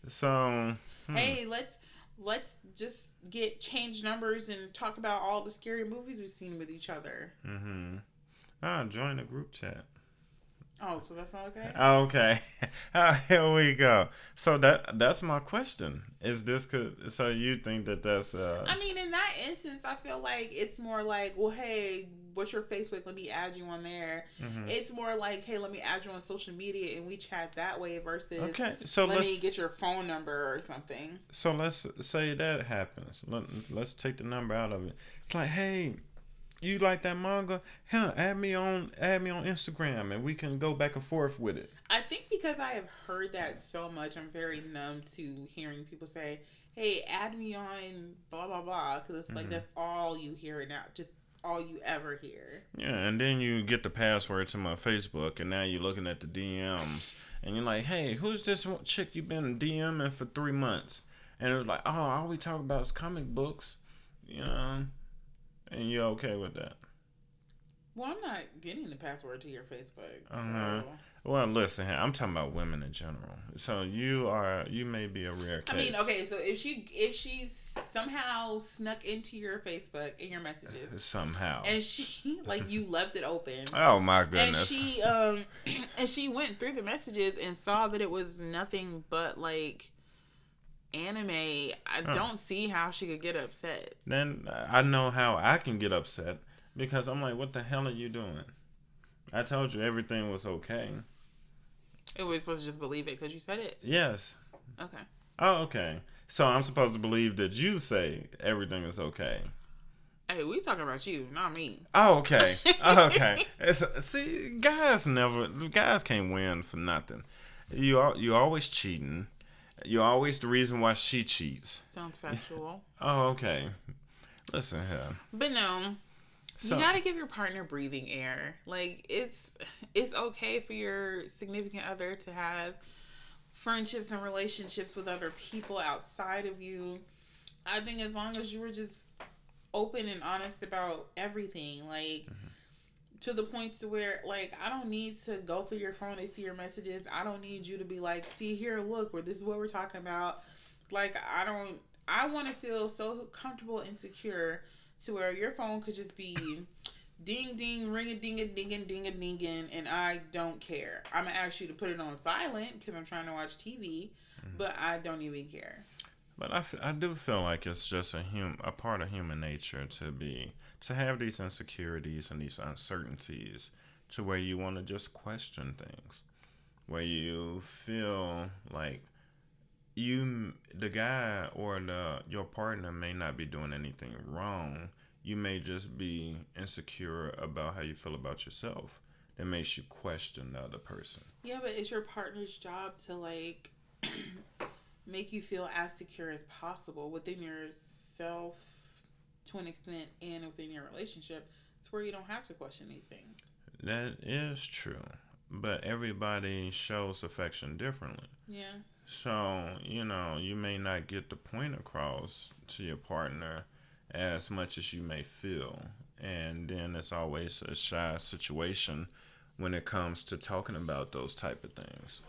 So hmm. Hey, let's let's just get change numbers and talk about all the scary movies we've seen with each other. hmm Ah, join the group chat. Oh, so that's not okay? Okay, Ah, here we go. So that that's my question. Is this could so you think that that's uh I mean, in that instance, I feel like it's more like, well, hey, what's your Facebook? Let me add you on there. mhm. It's more like, hey, let me add you on social media and we chat that way versus okay? So let me get your phone number or something. so let's say that happens. Let, let's take the number out of it. It's like, hey, you like that manga? Huh? Add me on add me on Instagram and we can go back and forth with it. I think because I have heard that so much, I'm very numb to hearing people say, hey, add me on blah, blah, blah. Because it's like Mhm. that's all you hear now. Just all you ever hear. Yeah, and then you get the password to my Facebook, and now you're looking at the DMs, and you're like, "Hey, who's this chick you've been DMing for three months?" And it was like, "Oh, all we talk about is comic books," you know, and you're okay with that. Well, I'm not getting the password to your Facebook. So. Uh-huh. Well, listen, I'm talking about women in general. So you are, you may be a rare case. I mean, okay, so if she if she's somehow snuck into your Facebook in your messages Somehow. and she like you left it open oh my goodness! and she um and she went through the messages and saw that it was nothing but like anime i Huh. don't see how she could get upset then uh, I know how I can get upset because I'm like, "What the hell are you doing?" I told you everything was okay. it was supposed to just believe it because you said it Yes. okay Oh, okay. So I'm supposed to believe that you say everything is okay. hey we talking about you not me Oh, okay. Oh, okay. It's, see, guys never, guys can't win for nothing. You are, you always cheating. You're always the reason why she cheats. sounds factual Oh, okay. Listen here. but no So, you gotta give your partner breathing air. Like it's it's okay for your significant other to have friendships and relationships with other people outside of you. I think as long as you were just open and honest about everything, like mm-hmm. To the point to where like I don't need to go through your phone and see your messages. I don't need you to be like, see here, look, or this is what we're talking about. Like I don't I wanna feel so comfortable and secure to where your phone could just be ding ding ring a ding a ding a ding a ding and I don't care. I'm gonna ask you to put it on silent because I'm trying to watch TV, mm-hmm. but I don't even care. but I, f- I do feel like it's just a hum, a part of human nature to be, to have these insecurities and these uncertainties to where you want to just question things. Where you feel like you the guy or the your partner may not be doing anything wrong. You may just be insecure about how you feel about yourself. That makes you question the other person. Yeah, but it's your partner's job to like make you feel as secure as possible within yourself to an extent and within your relationship. It's where you don't have to question these things. that is true but everybody shows affection differently Yeah. so you know you may not get the point across to your partner as much as you may feel and then it's always a shy situation when it comes to talking about those type of things.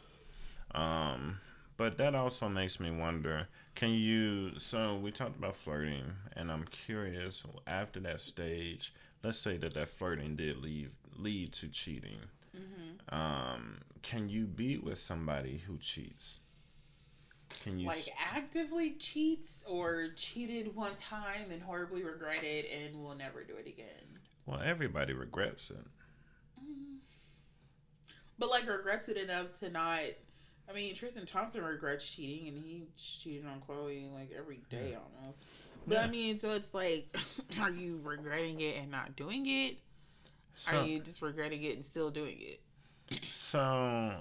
Um, but that also makes me wonder can you so we talked about flirting and i'm curious after that stage let's say that that flirting did lead lead to cheating mm-hmm. um, can you be with somebody who cheats can you like actively cheats or cheated one time and horribly regret it and will never do it again well everybody regrets it mm-hmm. but like regrets it enough to not I mean, Tristan Thompson regrets cheating, and he cheated on Khloe like every day almost. But yeah. I mean, so it's like, are you regretting it and not doing it? So, are you just regretting it and still doing it? So,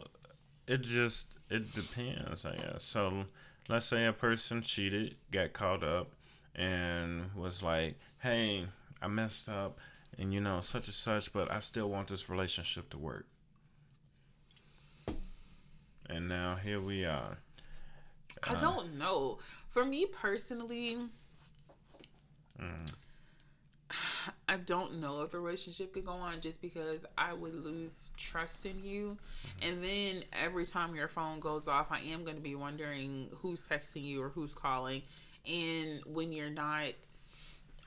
it just it depends, I guess. So, let's say a person cheated, got caught up, and was like, "Hey, I messed up, and you know such and such, but I still want this relationship to work." And now here we are. I uh, don't know. For me personally, mm. I don't know if the relationship could go on just because I would lose trust in you. Mm-hmm. And then every time your phone goes off, I am going to be wondering who's texting you or who's calling. And when you're not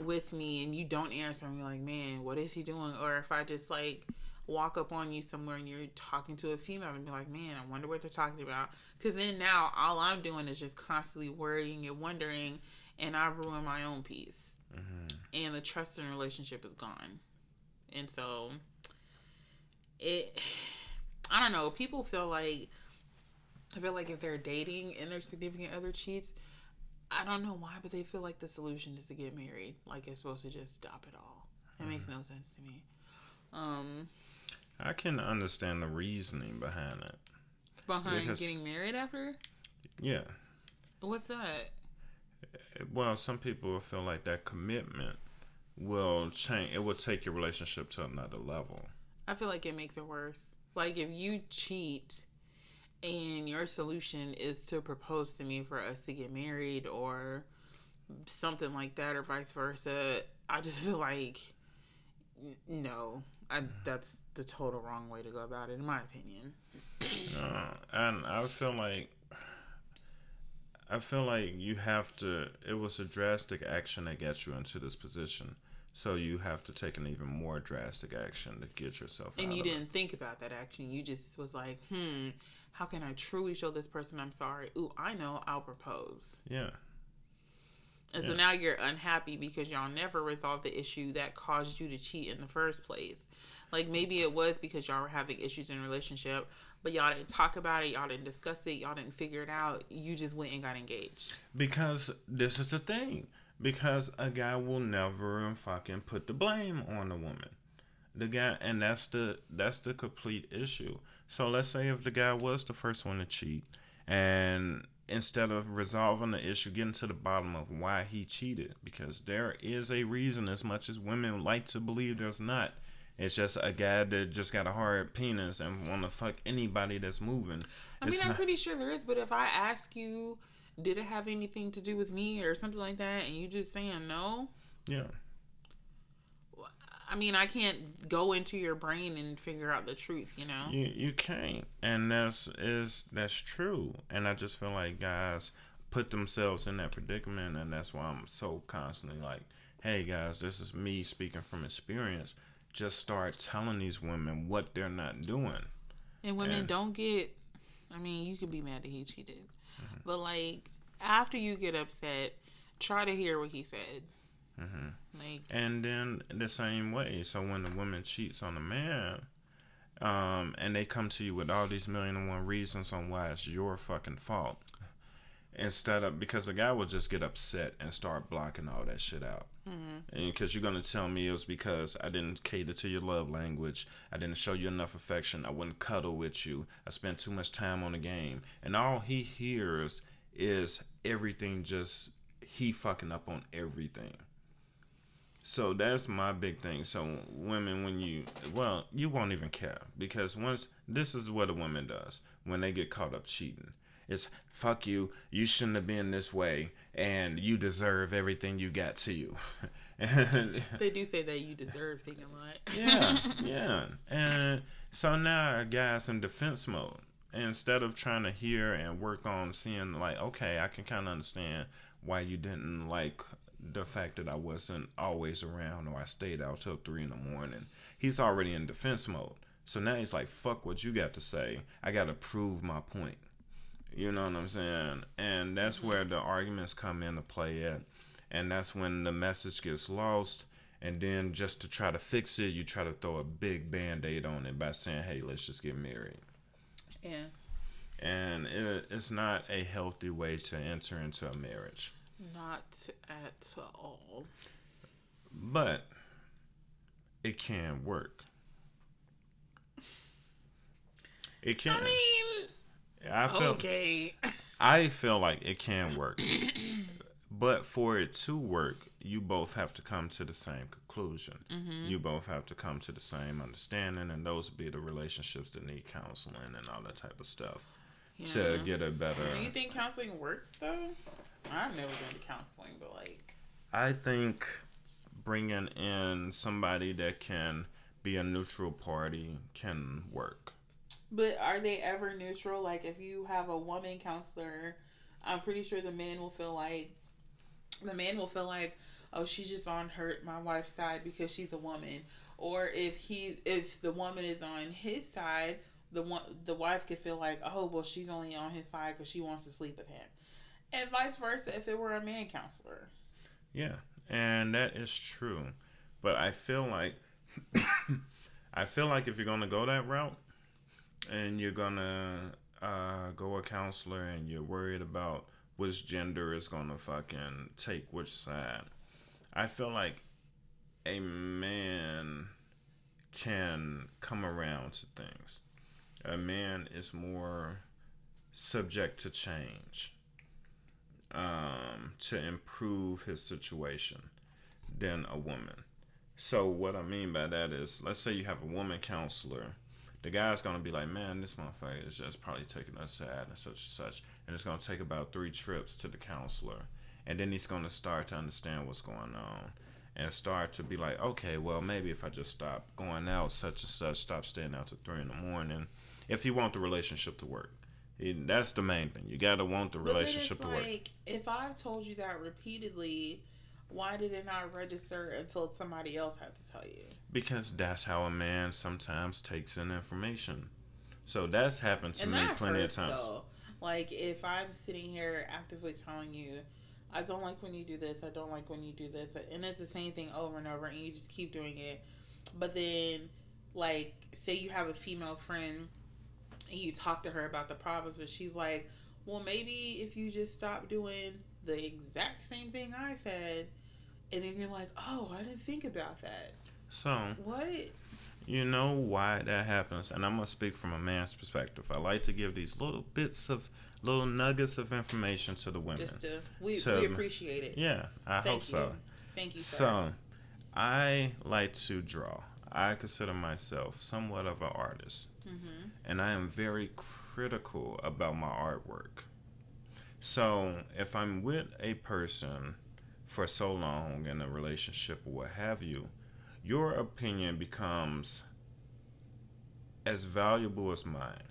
with me and you don't answer, I'm like, man, what is he doing? Or if I just like walk up on you somewhere and you're talking to a female and be like, man, I wonder what they're talking about. Because then now all I'm doing is just constantly worrying and wondering, and I ruin my own peace. Mm-hmm. And the trust in relationship is gone. And so it, I don't know, people feel like, I feel like if they're dating and their significant other cheats, I don't know why, but they feel like the solution is to get married. Like it's supposed to just stop it all. It mm-hmm. makes no sense to me. Um, I can understand the reasoning behind it. Behind because, getting married after? Yeah. What's that? Well, some people feel like that commitment will change. It will take your relationship to another level. I feel like it makes it worse. Like if you cheat and your solution is to propose to me for us to get married or something like that or vice versa, I just feel like no. I, that's the total wrong way to go about it, in my opinion. uh, and I feel like I feel like you have to. It was a drastic action that got you into this position, so you have to take an even more drastic action to get yourself. And you didn't it. think about that action. You just was like, hmm, how can I truly show this person I'm sorry? Ooh, I know. I'll propose. Yeah. And yeah. so now you're unhappy because y'all never resolved the issue that caused you to cheat in the first place. Like maybe it was because y'all were having issues in relationship, but y'all didn't talk about it, y'all didn't discuss it, y'all didn't figure it out. You just went and got engaged. Because this is the thing. Because a guy will never fucking put the blame on the woman. The guy and that's the that's the complete issue. So let's say if the guy was the first one to cheat and instead of resolving the issue, getting to the bottom of why he cheated, because there is a reason, as much as women like to believe there's not. It's just a guy that just got a hard penis and want to fuck anybody that's moving. I mean, I'm not... pretty sure there is, but if I ask you, did it have anything to do with me or something like that, and you just saying no? Yeah. I mean, I can't go into your brain and figure out the truth, you know. You you can't, and that's is that's true. And I just feel like guys put themselves in that predicament, and that's why I'm so constantly like, "Hey guys, this is me speaking from experience." Just start telling these women what they're not doing. And women and, don't get. I mean, you can be mad that he cheated, mm-hmm. but like after you get upset, try to hear what he said. Mm-hmm. Like, and then the same way. So when the woman cheats on the man, um, and they come to you with all these million and one reasons on why it's your fucking fault, instead of because the guy will just get upset and start blocking all that shit out. Mm-hmm. And because you're gonna tell me it was because I didn't cater to your love language, I didn't show you enough affection, I wouldn't cuddle with you, I spent too much time on the game, and all he hears is everything just he fucking up on everything. So that's my big thing. So women, when you well, you won't even care because once this is what a woman does when they get caught up cheating. It's fuck you. You shouldn't have been this way, and you deserve everything you got to you. and they do say that you deserve thing a lot. yeah, yeah, and So now a guy's in defense mode. Instead of trying to hear and work on seeing, like, okay, I can kind of understand why you didn't like the fact that I wasn't always around or I stayed out till three in the morning. He's already in defense mode. So now he's like, fuck what you got to say. I got to prove my point. You know what I'm saying? And that's mm-hmm. where the arguments come into play at. And that's when the message gets lost and then just to try to fix it, you try to throw a big band aid on it by saying, "Hey, let's just get married." Yeah. And it, it's not a healthy way to enter into a marriage. Not at all. But it can work. It can. I mean, I feel, okay. I feel like it can work. but for it to work, you both have to come to the same conclusion. Mm-hmm. You both have to come to the same understanding, and those be the relationships that need counseling and all that type of stuff yeah. to get a better. Do you think counseling works though? I've never been to counseling, but like. I think bringing in somebody that can be a neutral party can work. But are they ever neutral? Like, if you have a woman counselor, I'm pretty sure the man will feel like the man will feel like oh she's just on her my wife's side because she's a woman. Or if he if the woman is on his side the one the wife could feel like oh well she's only on his side because she wants to sleep with him. And vice versa if it were a man counselor. Yeah and that is true. But i feel like i feel like if you're gonna go that route and you're gonna uh, go a counselor and you're worried about which gender is gonna fucking take which side. I feel like a man can come around to things. A man is more subject to change um, to improve his situation than a woman. So, what I mean by that is, let's say you have a woman counselor the guy's gonna be like, man, this motherfucker is just probably taking us sad and such and such, and it's gonna take about three trips to the counselor, and then he's gonna start to understand what's going on, and start to be like, okay, well, maybe if I just stop going out such and such, stop staying out to three in the morning, if you want the relationship to work. That's the main thing. You gotta want the relationship to like, work. If I've told you that repeatedly, why did it not register until somebody else had to tell you? Because that's how a man sometimes takes in information. So that's happened to and me plenty hurts, of times. Though. Like if I'm sitting here actively telling you, I don't like when you do this, I don't like when you do this, and it's the same thing over and over, and you just keep doing it. But then, like, say you have a female friend and you talk to her about the problems, but she's like, well, maybe if you just stop doing the exact same thing I said, and then you're like, oh, I didn't think about that. So what? You know why that happens, and I'm gonna speak from a man's perspective. I like to give these little bits of little nuggets of information to the women. Just to, we, we appreciate it. Yeah, I Thank hope you. so. Thank you. Sir. So, I like to draw. I consider myself somewhat of an artist, mm-hmm. and I am very critical about my artwork. So, if I'm with a person for so long in a relationship or what have you, your opinion becomes as valuable as mine.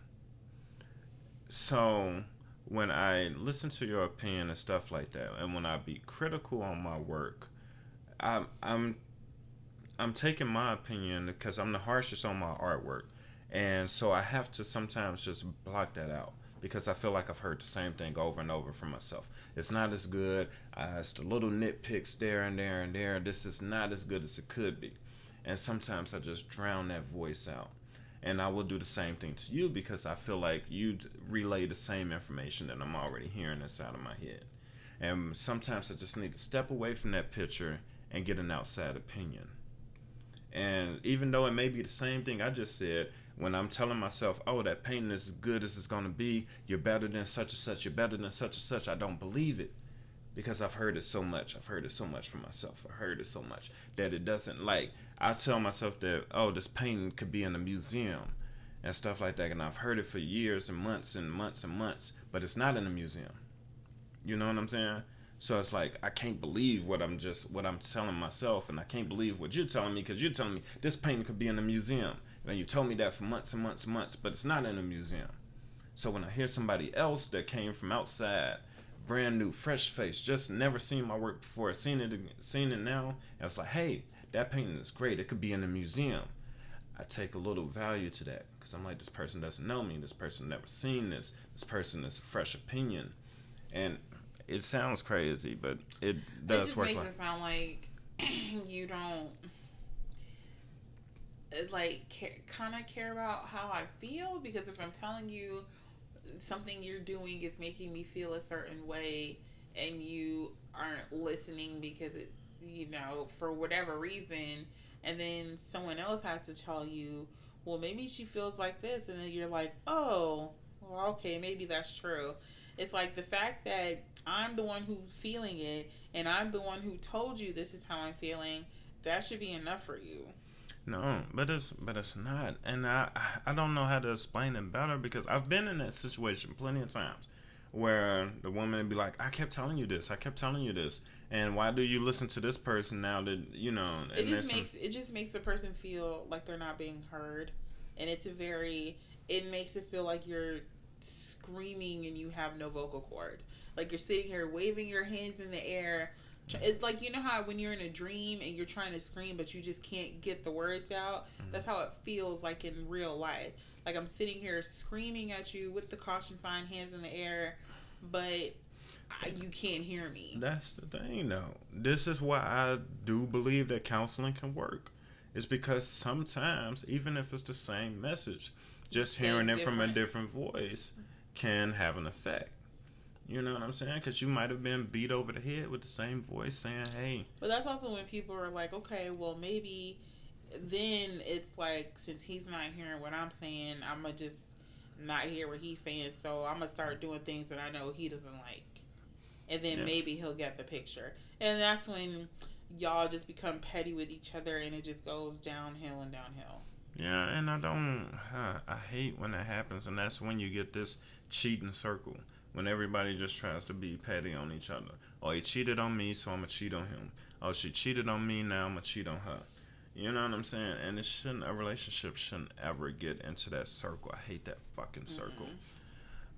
So when I listen to your opinion and stuff like that, and when I be critical on my work, I'm I'm I'm taking my opinion because I'm the harshest on my artwork, and so I have to sometimes just block that out because I feel like I've heard the same thing over and over from myself. It's not as good. Uh, it's the little nitpicks there and there and there. This is not as good as it could be. And sometimes I just drown that voice out. And I will do the same thing to you because I feel like you relay the same information that I'm already hearing inside of my head. And sometimes I just need to step away from that picture and get an outside opinion. And even though it may be the same thing I just said, when I'm telling myself, oh, that painting is as good as it's going to be, you're better than such and such, you're better than such and such, I don't believe it. Because I've heard it so much. I've heard it so much from myself. I've heard it so much that it doesn't like. I tell myself that, oh, this painting could be in a museum and stuff like that. And I've heard it for years and months and months and months, but it's not in a museum. You know what I'm saying? So it's like I can't believe what I'm just what I'm telling myself, and I can't believe what you're telling me because you're telling me this painting could be in a museum And you told me that for months and months and months, but it's not in a museum. So when I hear somebody else that came from outside, brand new, fresh face, just never seen my work before, seen it, seen it now, and I was like, hey, that painting is great. It could be in a museum. I take a little value to that because I'm like, this person doesn't know me. This person never seen this. This person is a fresh opinion, and it sounds crazy, but it does it just work. makes like, it sound like you don't like kind of care about how I feel because if I'm telling you something you're doing is making me feel a certain way and you aren't listening because it's you know for whatever reason and then someone else has to tell you well maybe she feels like this and then you're like oh well okay maybe that's true. It's like the fact that i'm the one who's feeling it and i'm the one who told you this is how i'm feeling that should be enough for you no, but it's but it's not, and I I don't know how to explain it better because I've been in that situation plenty of times, where the woman would be like, "I kept telling you this, I kept telling you this, and why do you listen to this person now that you know?" It just makes it just makes the person feel like they're not being heard, and it's a very it makes it feel like you're screaming and you have no vocal cords, like you're sitting here waving your hands in the air it's like you know how when you're in a dream and you're trying to scream but you just can't get the words out. Mm-hmm. That's how it feels like in real life. Like I'm sitting here screaming at you with the caution sign, hands in the air, but I, you can't hear me. That's the thing, though. This is why I do believe that counseling can work. It's because sometimes, even if it's the same message, just hearing it different. from a different voice can have an effect. You know what I'm saying? Because you might have been beat over the head with the same voice saying, "Hey." But that's also when people are like, "Okay, well, maybe." Then it's like, since he's not hearing what I'm saying, I'm gonna just not hear what he's saying. So I'm gonna start doing things that I know he doesn't like, and then yeah. maybe he'll get the picture. And that's when y'all just become petty with each other, and it just goes downhill and downhill. Yeah, and I don't. I hate when that happens, and that's when you get this cheating circle when everybody just tries to be petty on each other. Oh, he cheated on me, so I'm gonna cheat on him. Oh, she cheated on me, now I'm gonna cheat on her. You know what I'm saying? And it shouldn't a relationship shouldn't ever get into that circle. I hate that fucking circle.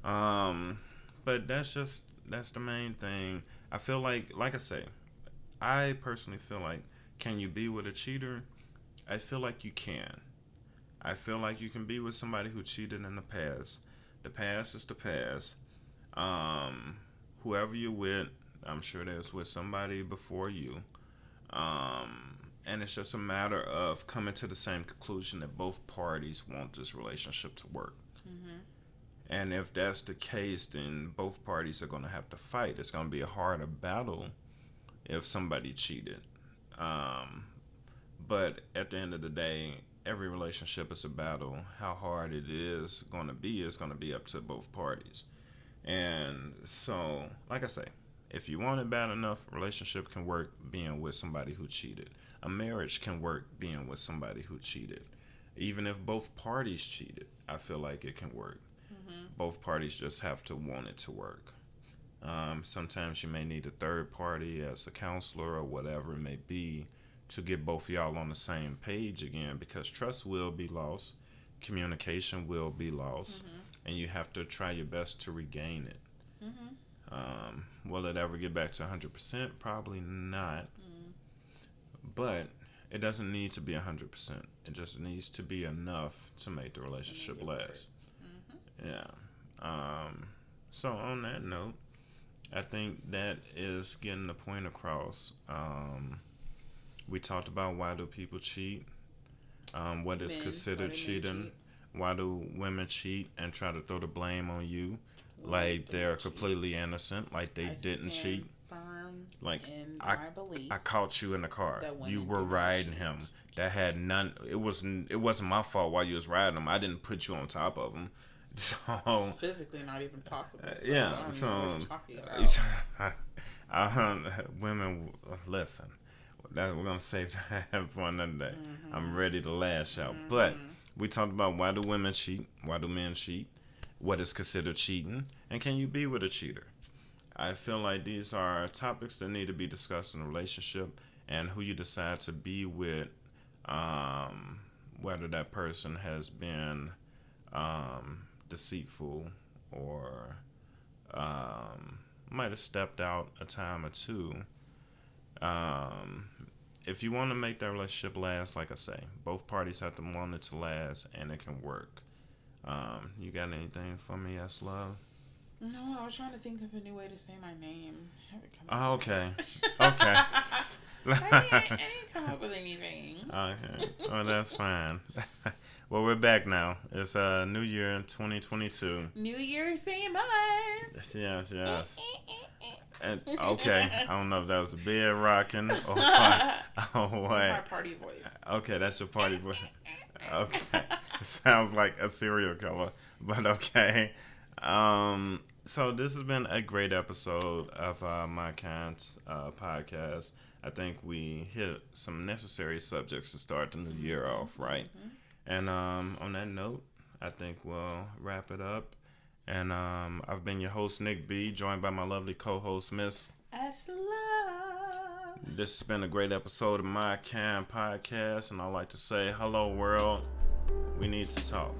Mm-hmm. Um, but that's just that's the main thing. I feel like, like I say, I personally feel like, can you be with a cheater? I feel like you can. I feel like you can be with somebody who cheated in the past. The past is the past um, whoever you're with, I'm sure there's with somebody before you. Um, and it's just a matter of coming to the same conclusion that both parties want this relationship to work. Mm-hmm. And if that's the case, then both parties are going to have to fight. It's going to be a harder battle if somebody cheated. Um, but at the end of the day, every relationship is a battle. How hard it is going to be is going to be up to both parties. And so, like I say, if you want it bad enough, relationship can work being with somebody who cheated. A marriage can work being with somebody who cheated. Even if both parties cheated, I feel like it can work. Mm-hmm. Both parties just have to want it to work. Um, sometimes you may need a third party as a counselor or whatever it may be to get both y'all on the same page again because trust will be lost, communication will be lost. Mm-hmm and you have to try your best to regain it. Mm-hmm. Um, will it ever get back to 100%? Probably not. Mm. But it doesn't need to be 100%. It just needs to be enough to make the relationship last. Mm-hmm. Yeah. Um, so, on that note, I think that is getting the point across. Um, we talked about why do people cheat, um, what is considered cheating why do women cheat and try to throw the blame on you? Like they're completely innocent like they I didn't cheat. like I, I caught you in the car. you were riding him. That had none it wasn't it wasn't my fault while you was riding him. I didn't put you on top of him. So it's physically not even possible so yeah so uh, women listen that we're gonna save that for another day. Mm-hmm. i'm ready to lash out mm-hmm. but we talked about why do women cheat, why do men cheat, what is considered cheating, and can you be with a cheater? I feel like these are topics that need to be discussed in a relationship, and who you decide to be with um, whether that person has been um, deceitful or um, might have stepped out a time or two. If you want to make that relationship last, like I say, both parties have to want it to last and it can work. Um, you got anything for me, S Love? No, I was trying to think of a new way to say my name. Oh, okay. Okay. I, didn't, I didn't come up with anything. Okay. Well, that's fine. well, we're back now. It's uh New Year 2022. New Year, same month. Yes, yes, yes. And, okay, I don't know if that was the bed rocking or what. Oh, That's my party voice. Okay, that's your party voice. Okay, sounds like a serial killer, but okay. Um, so this has been a great episode of uh, my kind's uh, podcast. I think we hit some necessary subjects to start the new year off, right? And um, on that note, I think we'll wrap it up. And um, I've been your host Nick B, joined by my lovely co-host Miss As love. this has been a great episode of my Cam podcast, and I'd like to say, hello, world. We need to talk.